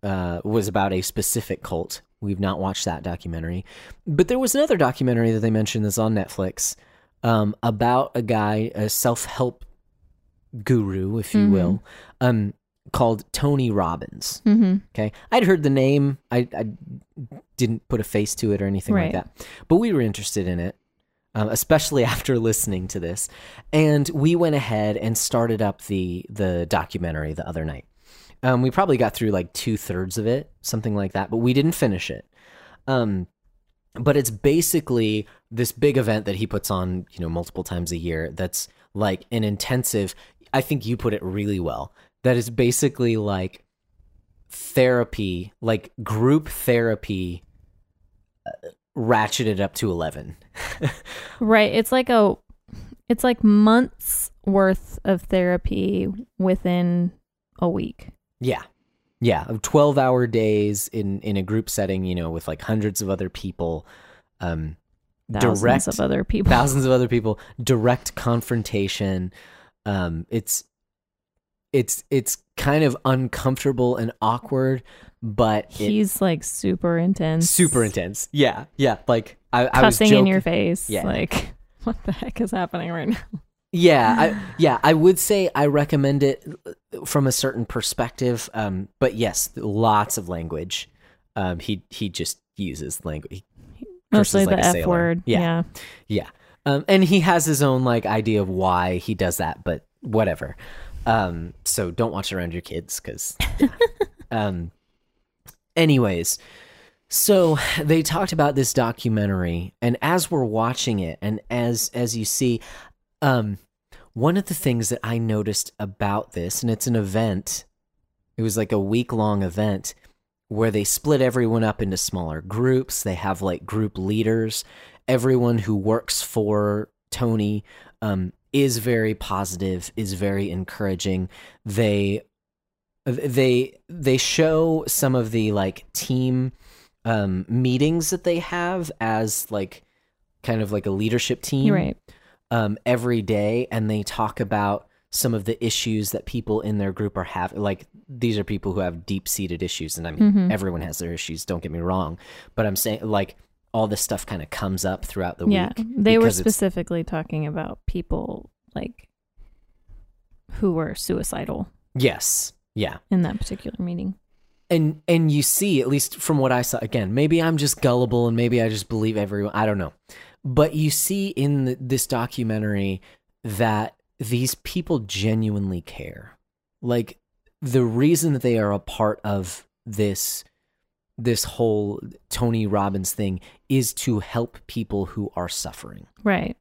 uh, was about a specific cult. We've not watched that documentary, but there was another documentary that they mentioned that's on Netflix um, about a guy, a self help guru, if you Mhm. will, um, called Tony Robbins. Mm-hmm. Okay, I'd heard the name. I, I didn't put a face to it or anything Right. like that, but we were interested in it, um, especially [LAUGHS] after listening to this, and we went ahead and started up the the documentary the other night. Um, we probably got through like two thirds of it, something like that, but we didn't finish it. Um, but it's basically this big event that he puts on, you know, multiple times a year. That's like an intensive. I think you put it really well. That is basically like therapy, like group therapy, uh, ratcheted up to eleven. Right. It's like a it's like months worth of therapy within a week. Yeah. Yeah, of 12-hour days in in a group setting, you know, with like hundreds of other people um Thousands direct of other people. thousands of other people, direct confrontation. Um it's it's it's kind of uncomfortable and awkward, but it, He's like super intense. super intense. Yeah. Yeah, like I, I was Cussing joking. in your face. Yeah. Like [LAUGHS] what the heck is happening right now? Yeah, I, [LAUGHS] yeah, I would say I recommend it from a certain perspective. Um, but yes, lots of language. Um, he he just uses language. Mostly like the F word. Yeah. yeah. Yeah, um, and he has his own like idea of why he does that, but whatever. Um, so don't watch it around your kids because. [LAUGHS] um, anyways, So they talked about this documentary, and as we're watching it, and as as you see, um, one of the things that I noticed about this, and it's an event, it was like a week long event where they split everyone up into smaller groups. They have like group leaders. Everyone who works for Tony um, is very positive, is very encouraging. They they they show some of the like team um, meetings that they have as like kind of like a leadership team Right. um, every day, and they talk about some of the issues that people in their group are having. Like these are people who have deep seated issues, and I mean Mhm. everyone has their issues. Don't get me wrong, but I'm saying like all this stuff kind of comes up throughout the yeah. week. Yeah, they were specifically talking about people like who were suicidal Yes, yeah. in that particular meeting. and and you see at least from what i saw again maybe i'm just gullible and maybe i just believe everyone i don't know but you see in the, this documentary that these people genuinely care like the reason that they are a part of this this whole tony robbins thing is to help people who are suffering Right.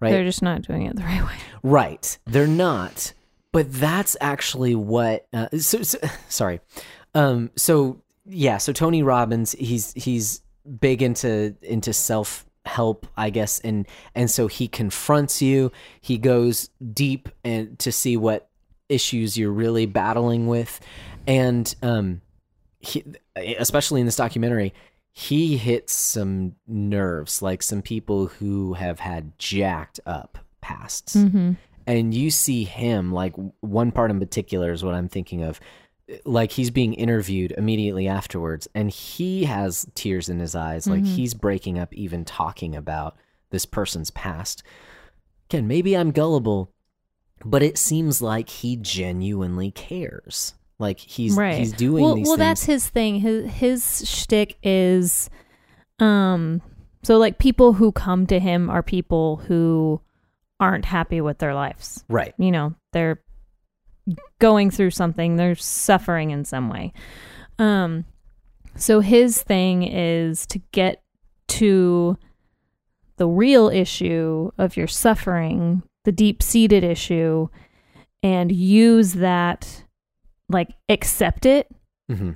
right They're just not doing it the right way. Right. They're not. But that's actually what uh, so, so [LAUGHS] sorry. Um so yeah, so Tony Robbins, he's he's big into into self help, I guess, and and so he confronts you. He goes deep and to see what issues you're really battling with and um he, especially in this documentary, he hits some nerves, like some people who have had jacked up pasts. Mm-hmm. And you see him, like one part in particular is what I'm thinking of. Like he's being interviewed immediately afterwards, and he has tears in his eyes. Like Mhm. he's breaking up, even talking about this person's past. Again, maybe I'm gullible, but it seems like he genuinely cares. Like he's right. he's doing well, well, things. that's his thing. His his shtick is, um, so like people who come to him are people who aren't happy with their lives. right. You know, they're going through something. They're suffering in some way. Um, so his thing is to get to the real issue of your suffering, the deep seated issue, and use that, like, accept it hmm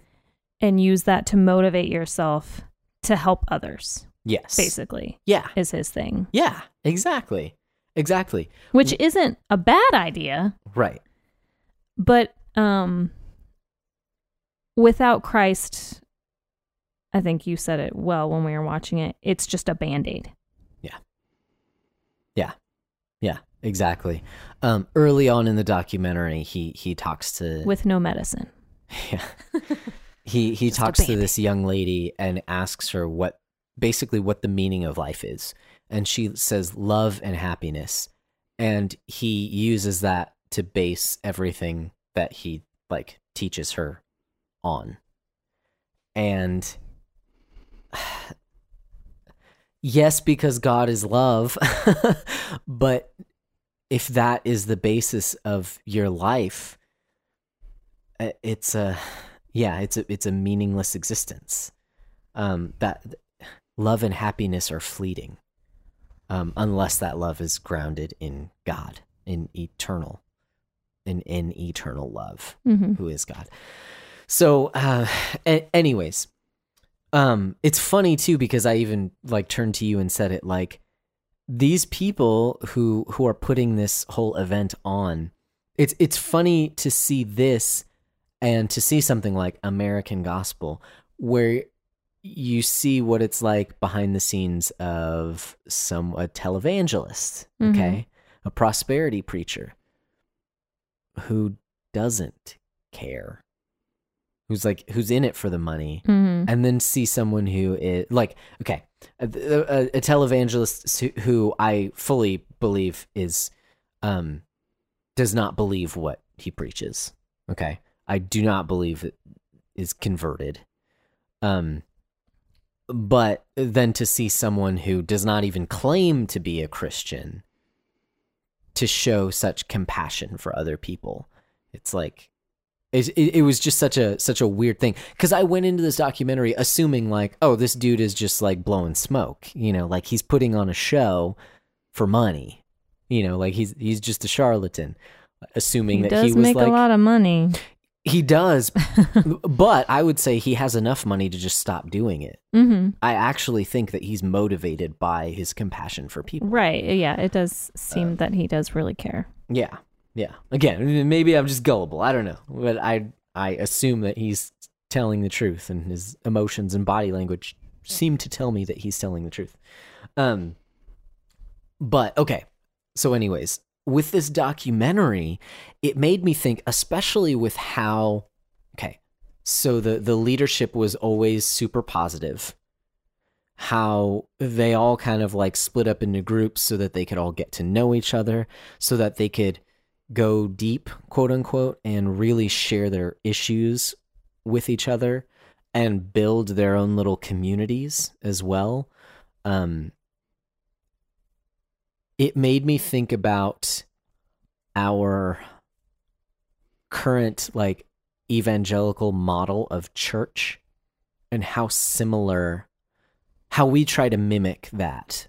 and use that to motivate yourself to help others, Yes. basically, Yeah. is his thing, Yeah. Exactly. Exactly. which isn't a bad idea, Right. but um, without Christ, I think you said it well when we were watching it, it's just a band aid. Yeah. Yeah. Yeah, exactly. Um, early on in the documentary, he he talks to with no medicine. [LAUGHS] Yeah. he he Just talks to this young lady and asks her what basically what the meaning of life is. And she says love and happiness. And he uses that to base everything that he like teaches her on. And [SIGHS] yes, because God is love, [LAUGHS] but if that is the basis of your life, uh, it's a yeah it's a it's a meaningless existence um that love and happiness are fleeting um unless that love is grounded in god in eternal in in eternal love Mm-hmm. who is god so uh a- anyways um it's funny too because i even like turned to you and said it like these people who who are putting this whole event on it's it's funny to see this and to see something like American Gospel where you see what it's like behind the scenes of some a televangelist, Mhm. okay? A prosperity preacher who doesn't care. Who's like who's in it for the money Mm-hmm. and then see someone who is like okay a, a, a televangelist who- who i fully believe is um does not believe what he preaches okay i do not believe it is converted um but then to see someone who does not even claim to be a christian to show such compassion for other people it's like It, it, it was just such a such a weird thing because I went into this documentary assuming like, oh, this dude is just like blowing smoke, you know, like he's putting on a show for money, you know, like he's he's just a charlatan, assuming He that he was make like a lot of money. He does, [LAUGHS] but I would say he has enough money to just stop doing it. hmm I actually think that he's motivated by his compassion for people. Right. Yeah. It does Uh, seem that he does really care. Yeah. Yeah. Again, maybe I'm just gullible. I don't know. But I I assume that he's telling the truth and his emotions and body language seem to tell me that he's telling the truth. Um but okay. So anyways, with this documentary, it made me think especially with how okay. So the the leadership was always super positive. How they all kind of like split up into groups so that they could all get to know each other, so that they could go deep, quote unquote, and really share their issues with each other and build their own little communities as well. Um, it made me think about our current like evangelical model of church and how similar how we try to mimic that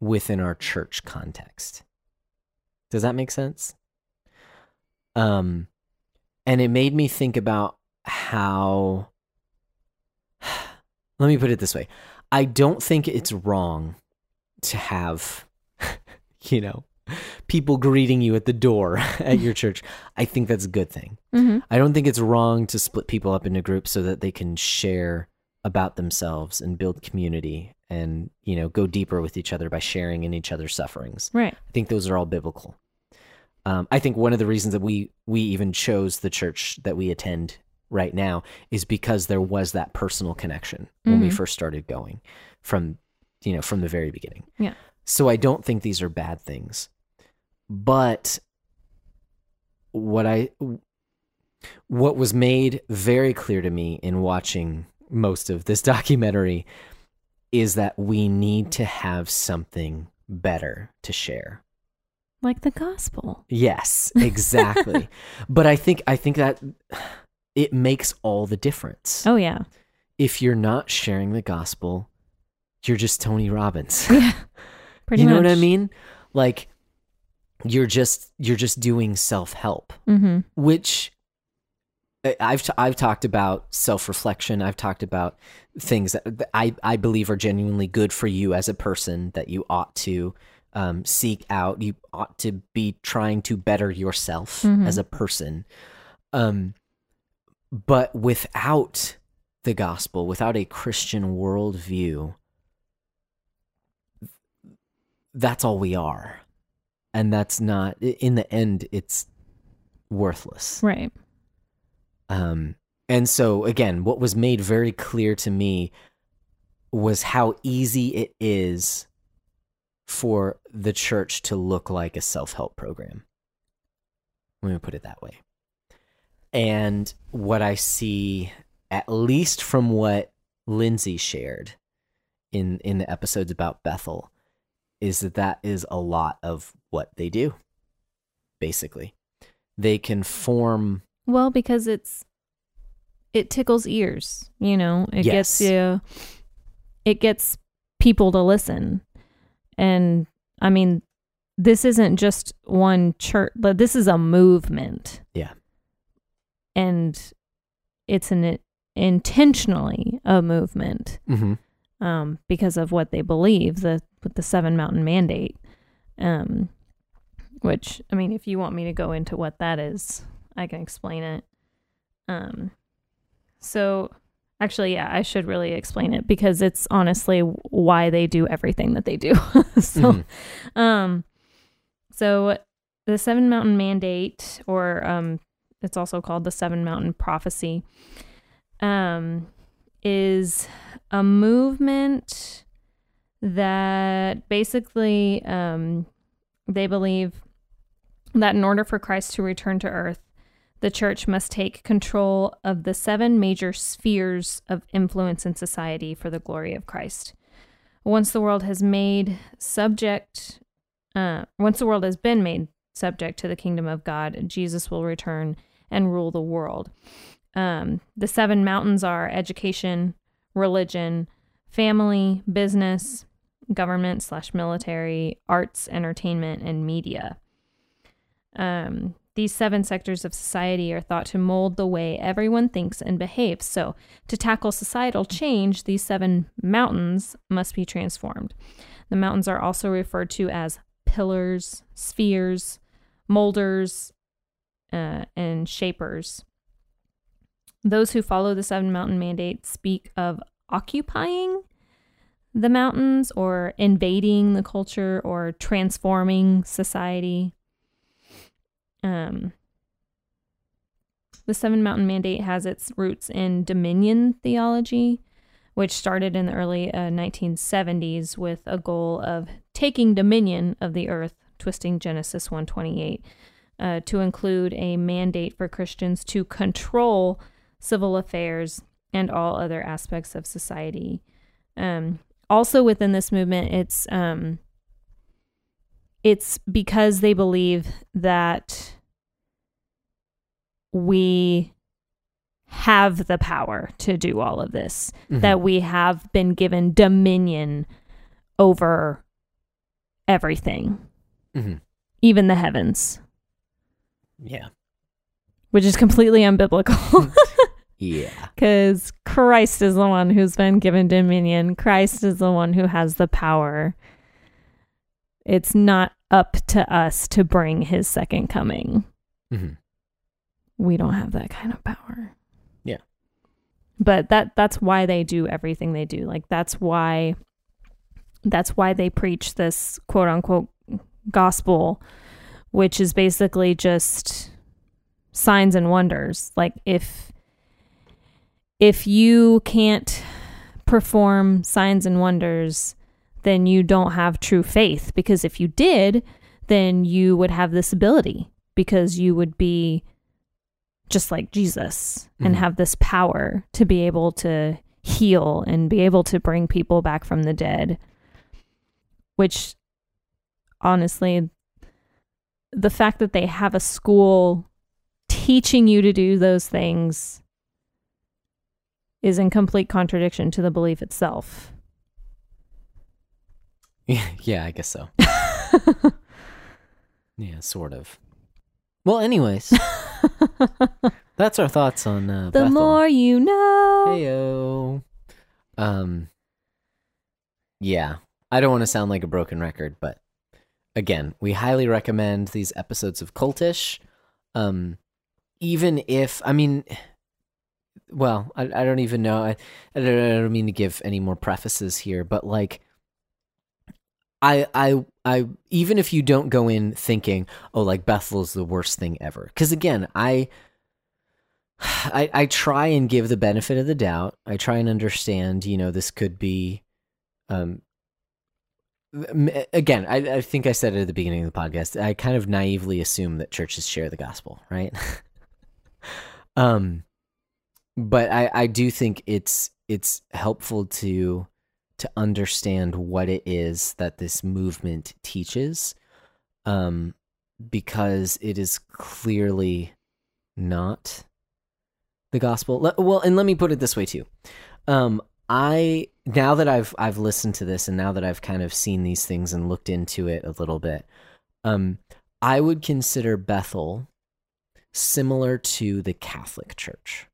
within our church context. Does that make sense? Um and it made me think about how [SIGHS] let me put it this way. I don't think it's wrong to have [LAUGHS] you know people greeting you at the door [LAUGHS] at your church. I think that's a good thing. hmm I don't think it's wrong to split people up into groups so that they can share about themselves and build community and, you know, go deeper with each other by sharing in each other's sufferings. Right. I think those are all biblical. Um, I think one of the reasons that we we even chose the church that we attend right now is because there was that personal connection when we Mhm. first started going from you know from the very beginning. Yeah. So I don't think these are bad things. But what I what was made very clear to me in watching most of this [LAUGHS] documentary is that we need to have something better to share. Like the gospel. Yes, [LAUGHS] exactly. but I think I think that it makes all the difference. Oh yeah. If you're not sharing the gospel, you're just Tony Robbins. Yeah. [LAUGHS] Pretty you know much. what I mean? Like you're just you're just doing self-help, Mm-hmm. which I've t- I've talked about self-reflection. I've talked about things that I I believe are genuinely good for you as a person that you ought to um, seek out. You ought to be trying to better yourself Mhm. as a person. Um, but without the gospel, without a Christian worldview, that's all we are. And that's not, in the end, it's worthless. Right. Um, and so, again, what was made very clear to me was how easy it is for the church to look like a self help program. Let me put it that way. And what I see, at least from what Lindsay shared in, in the episodes about Bethel, is that that is a lot of what they do, basically. They can form Well, because it's it tickles ears, you know. It Yes. gets you it gets people to listen. And I mean, this isn't just one church, but this is a movement. Yeah. And it's an intentionally a movement Mhm. um, because of what they believe the with the seven mountain mandate. Um, which I mean, if you want me to go into what that is, I can explain it. Um, so actually, yeah, I should really explain it because it's honestly why they do everything that they do. [LAUGHS] so, Mhm. um, so the seven mountain mandate, or um, it's also called the seven mountain prophecy, um, is a movement that basically um, they believe that in order for Christ to return to earth, the church must take control of the seven major spheres of influence in society for the glory of Christ. Once the world has made subject, uh, once the world has been made subject to the kingdom of God, Jesus will return and rule the world. Um, the seven mountains are education, religion, family, business, government slash military, arts, entertainment, and media. Um, these seven sectors of society are thought to mold the way everyone thinks and behaves. So, to tackle societal change, these seven mountains must be transformed. The mountains are also referred to as pillars, spheres, molders, uh, and shapers. Those who follow the seven mountain mandate speak of occupying the mountains or invading the culture or transforming society. Um, the Seven Mountain Mandate has its roots in dominion theology, which started in the early uh, 1970s with a goal of taking dominion of the earth, twisting Genesis 128, uh, to include a mandate for Christians to control civil affairs and all other aspects of society. Um, also within this movement, it's um, it's because they believe that we have the power to do all of this, Mhm. that we have been given dominion over everything, Mhm. even the heavens, Yeah. which is completely unbiblical. [LAUGHS] Yeah. Because Christ is the one who's been given dominion. Christ is the one who has the power. It's not up to us to bring his second coming. hmm We don't have that kind of power. Yeah. But that that's why they do everything they do. Like that's why that's why they preach this quote unquote gospel, which is basically just signs and wonders. Like if if you can't perform signs and wonders, then you don't have true faith. Because if you did, then you would have this ability because you would be just like Jesus and Mhm. have this power to be able to heal and be able to bring people back from the dead. Which, honestly, the fact that they have a school teaching you to do those things is in complete contradiction to the belief itself. [LAUGHS] Yeah, I guess so. [LAUGHS] Yeah, sort of. Well, anyways, [LAUGHS] that's our thoughts on uh, the Bethel. more you know. Heyo. Um. Yeah, I don't want to sound like a broken record, but again, we highly recommend these episodes of Cultish. Um, even if I mean, well, I, I don't even know. I, I, don't, I don't mean to give any more prefaces here, but like, I I I even if you don't go in thinking, oh, like Bethel is the worst thing ever, because again, I. I, I try and give the benefit of the doubt. I try and understand, you know, this could be, um, again, I, I think I said it at the beginning of the podcast. I kind of naively assume that churches share the gospel, right? [LAUGHS] um, but I, I do think it's it's helpful to to understand what it is that this movement teaches, um, because it is clearly not the gospel. Well, and let me put it this way too. Um, I now that I've I've listened to this and now that I've kind of seen these things and looked into it a little bit, um, I would consider Bethel similar to the Catholic Church.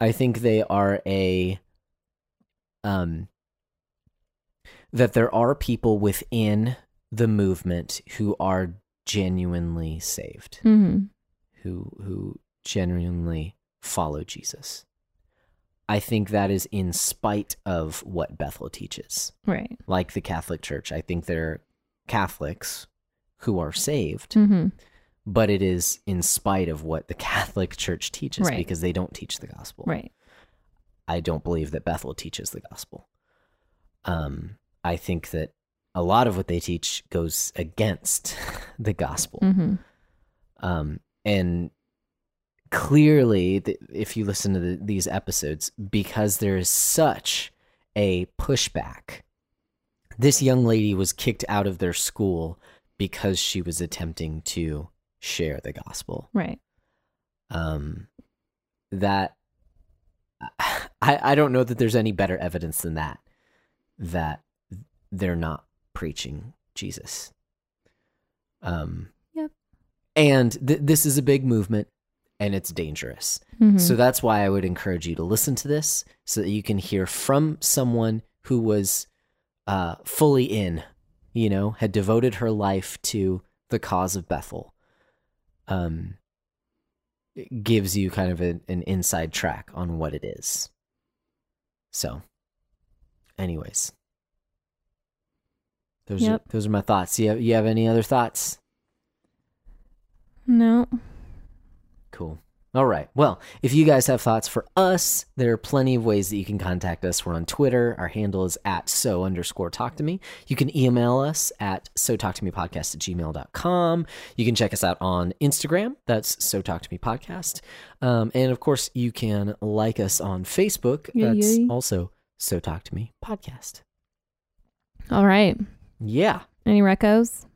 I think they are a um that there are people within the movement who are genuinely saved hmm who who genuinely follow Jesus. I think that is in spite of what Bethel teaches. Right. Like the Catholic Church, I think they're Catholics who are saved, hmm but it is in spite of what the Catholic [LAUGHS] Church teaches Right. because they don't teach the gospel. Right. I don't believe that Bethel teaches the gospel. Um, I think that a lot of what they teach goes against [LAUGHS] the gospel. hmm um, and clearly th- if you listen to the, these episodes because there is such a pushback this young lady was kicked out of their school because she was attempting to share the gospel Right. um, that I I don't know that there's any better evidence than that that they're not preaching Jesus. Um. Yep. And th- this is a big movement, and it's dangerous. Mhm. So that's why I would encourage you to listen to this so that you can hear from someone who was uh, fully in, you know, had devoted her life to the cause of Bethel. Um, gives you kind of a, an inside track on what it is. So, anyways, those Yep. are those are my thoughts. You have, you have any other thoughts? no. Cool. All right. Well, if you guys have thoughts for us, there are plenty of ways that you can contact us. We're on Twitter. Our handle is at so underscore talk to me. You can email us at so talk to me podcast at gmail.com. You can check us out on Instagram. That's so talk to me podcast. Um, and of course, you can like us on Facebook. Yay, That's yay. also so talk to me podcast. All right. Yeah. Any recos?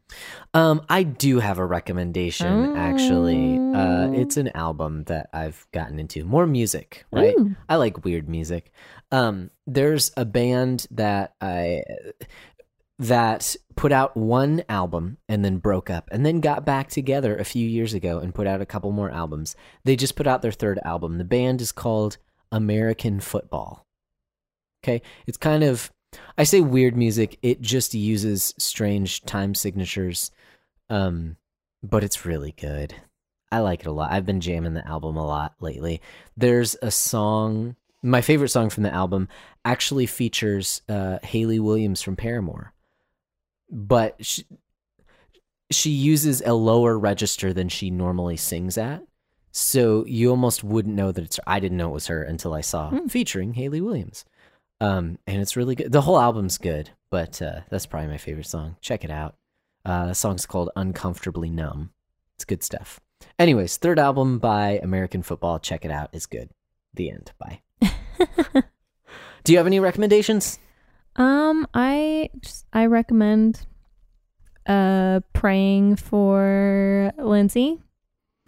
Um, I do have a recommendation actually. Uh, it's an album that I've gotten into. More music, right? Ooh. I like weird music. Um, there's a band that I that put out one album and then broke up and then got back together a few years ago and put out a couple more albums. They just put out their third album. The band is called American Football. Okay? It's kind of I say weird music, it just uses strange time signatures. Um but it's really good. I like it a lot. I've been jamming the album a lot lately. There's a song, my favorite song from the album actually features uh, Hayley Williams from Paramore, but she, she uses a lower register than she normally sings at. So you almost wouldn't know that it's her. I didn't know it was her until I saw Hmm. featuring Hayley Williams. Um, and it's really good. The whole album's good, but uh, that's probably my favorite song. Check it out. Uh, the song's called Uncomfortably Numb. It's good stuff. Anyways, third album by American Football. Check it out. It's good. The end. Bye. [LAUGHS] Do you have any recommendations? Um, I just I recommend uh praying for Lindsay.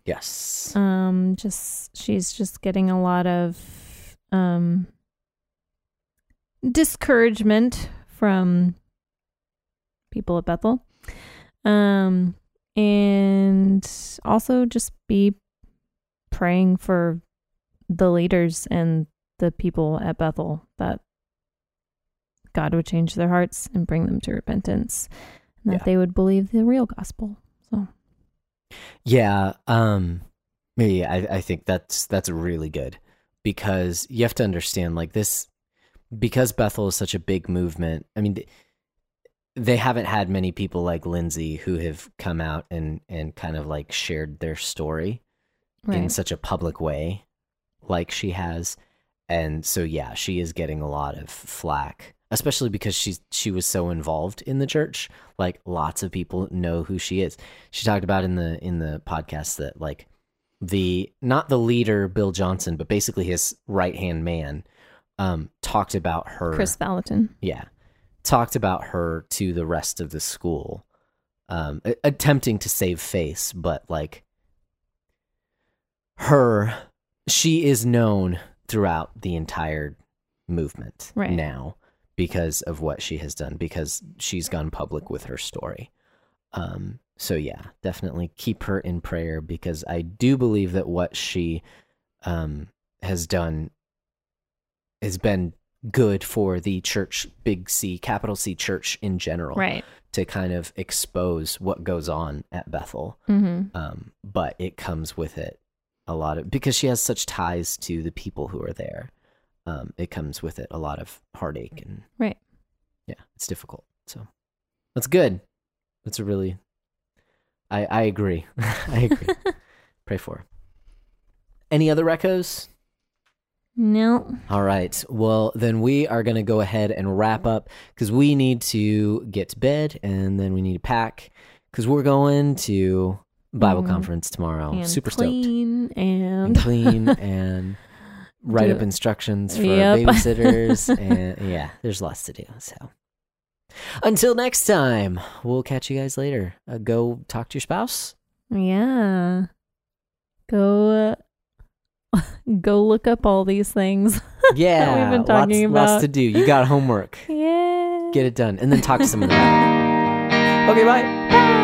Yes. Um, just she's just getting a lot of um discouragement from people at Bethel. Um, and also just be praying for the leaders and the people at Bethel that God would change their hearts and bring them to repentance, and that Yeah. they would believe the real gospel. So, Yeah. Um. Yeah, I, I think that's that's really good because you have to understand like this because Bethel is such a big movement. I mean, they haven't had many people like Lindsay who have come out and and kind of like shared their story in such a public way like she has. And so yeah she is getting a lot of flack especially because she's she was so involved in the church. Like lots of people know who she is. She talked about in the in the podcast that like the not the leader bill johnson but basically his right hand man um talked about her Kris Vallotton. yeah talked about her to the rest of the school um attempting to save face but like her she is known throughout the entire movement Right. now because of what she has done because she's gone public with her story um so yeah definitely keep her in prayer because i do believe that what she um has done has been good for the church big c capital c church in general Right. to kind of expose what goes on at bethel Mm-hmm. um, but it comes with it a lot of because she has such ties to the people who are there. Um, it comes with it a lot of heartache and Right. yeah, it's difficult. So that's good. That's a really, I I agree. [LAUGHS] I agree. [LAUGHS] Pray for. her. Any other recos? No. All right. Well, then we are going to go ahead and wrap up because we need to get to bed and then we need to pack because we're going to Bible Mhm. conference tomorrow. and Super stoked. clean And and clean [LAUGHS] and write up instructions for Yep. babysitters. [LAUGHS] and yeah, there's lots to do. So until next time, we'll catch you guys later. Uh, go talk to your spouse. yeah. Go uh, [LAUGHS] go look up all these things. [LAUGHS] Yeah, we've been talking lots, lots to do. You got homework. [LAUGHS] yeah. Get it done, and then talk to someone about it. Okay, bye. Bye.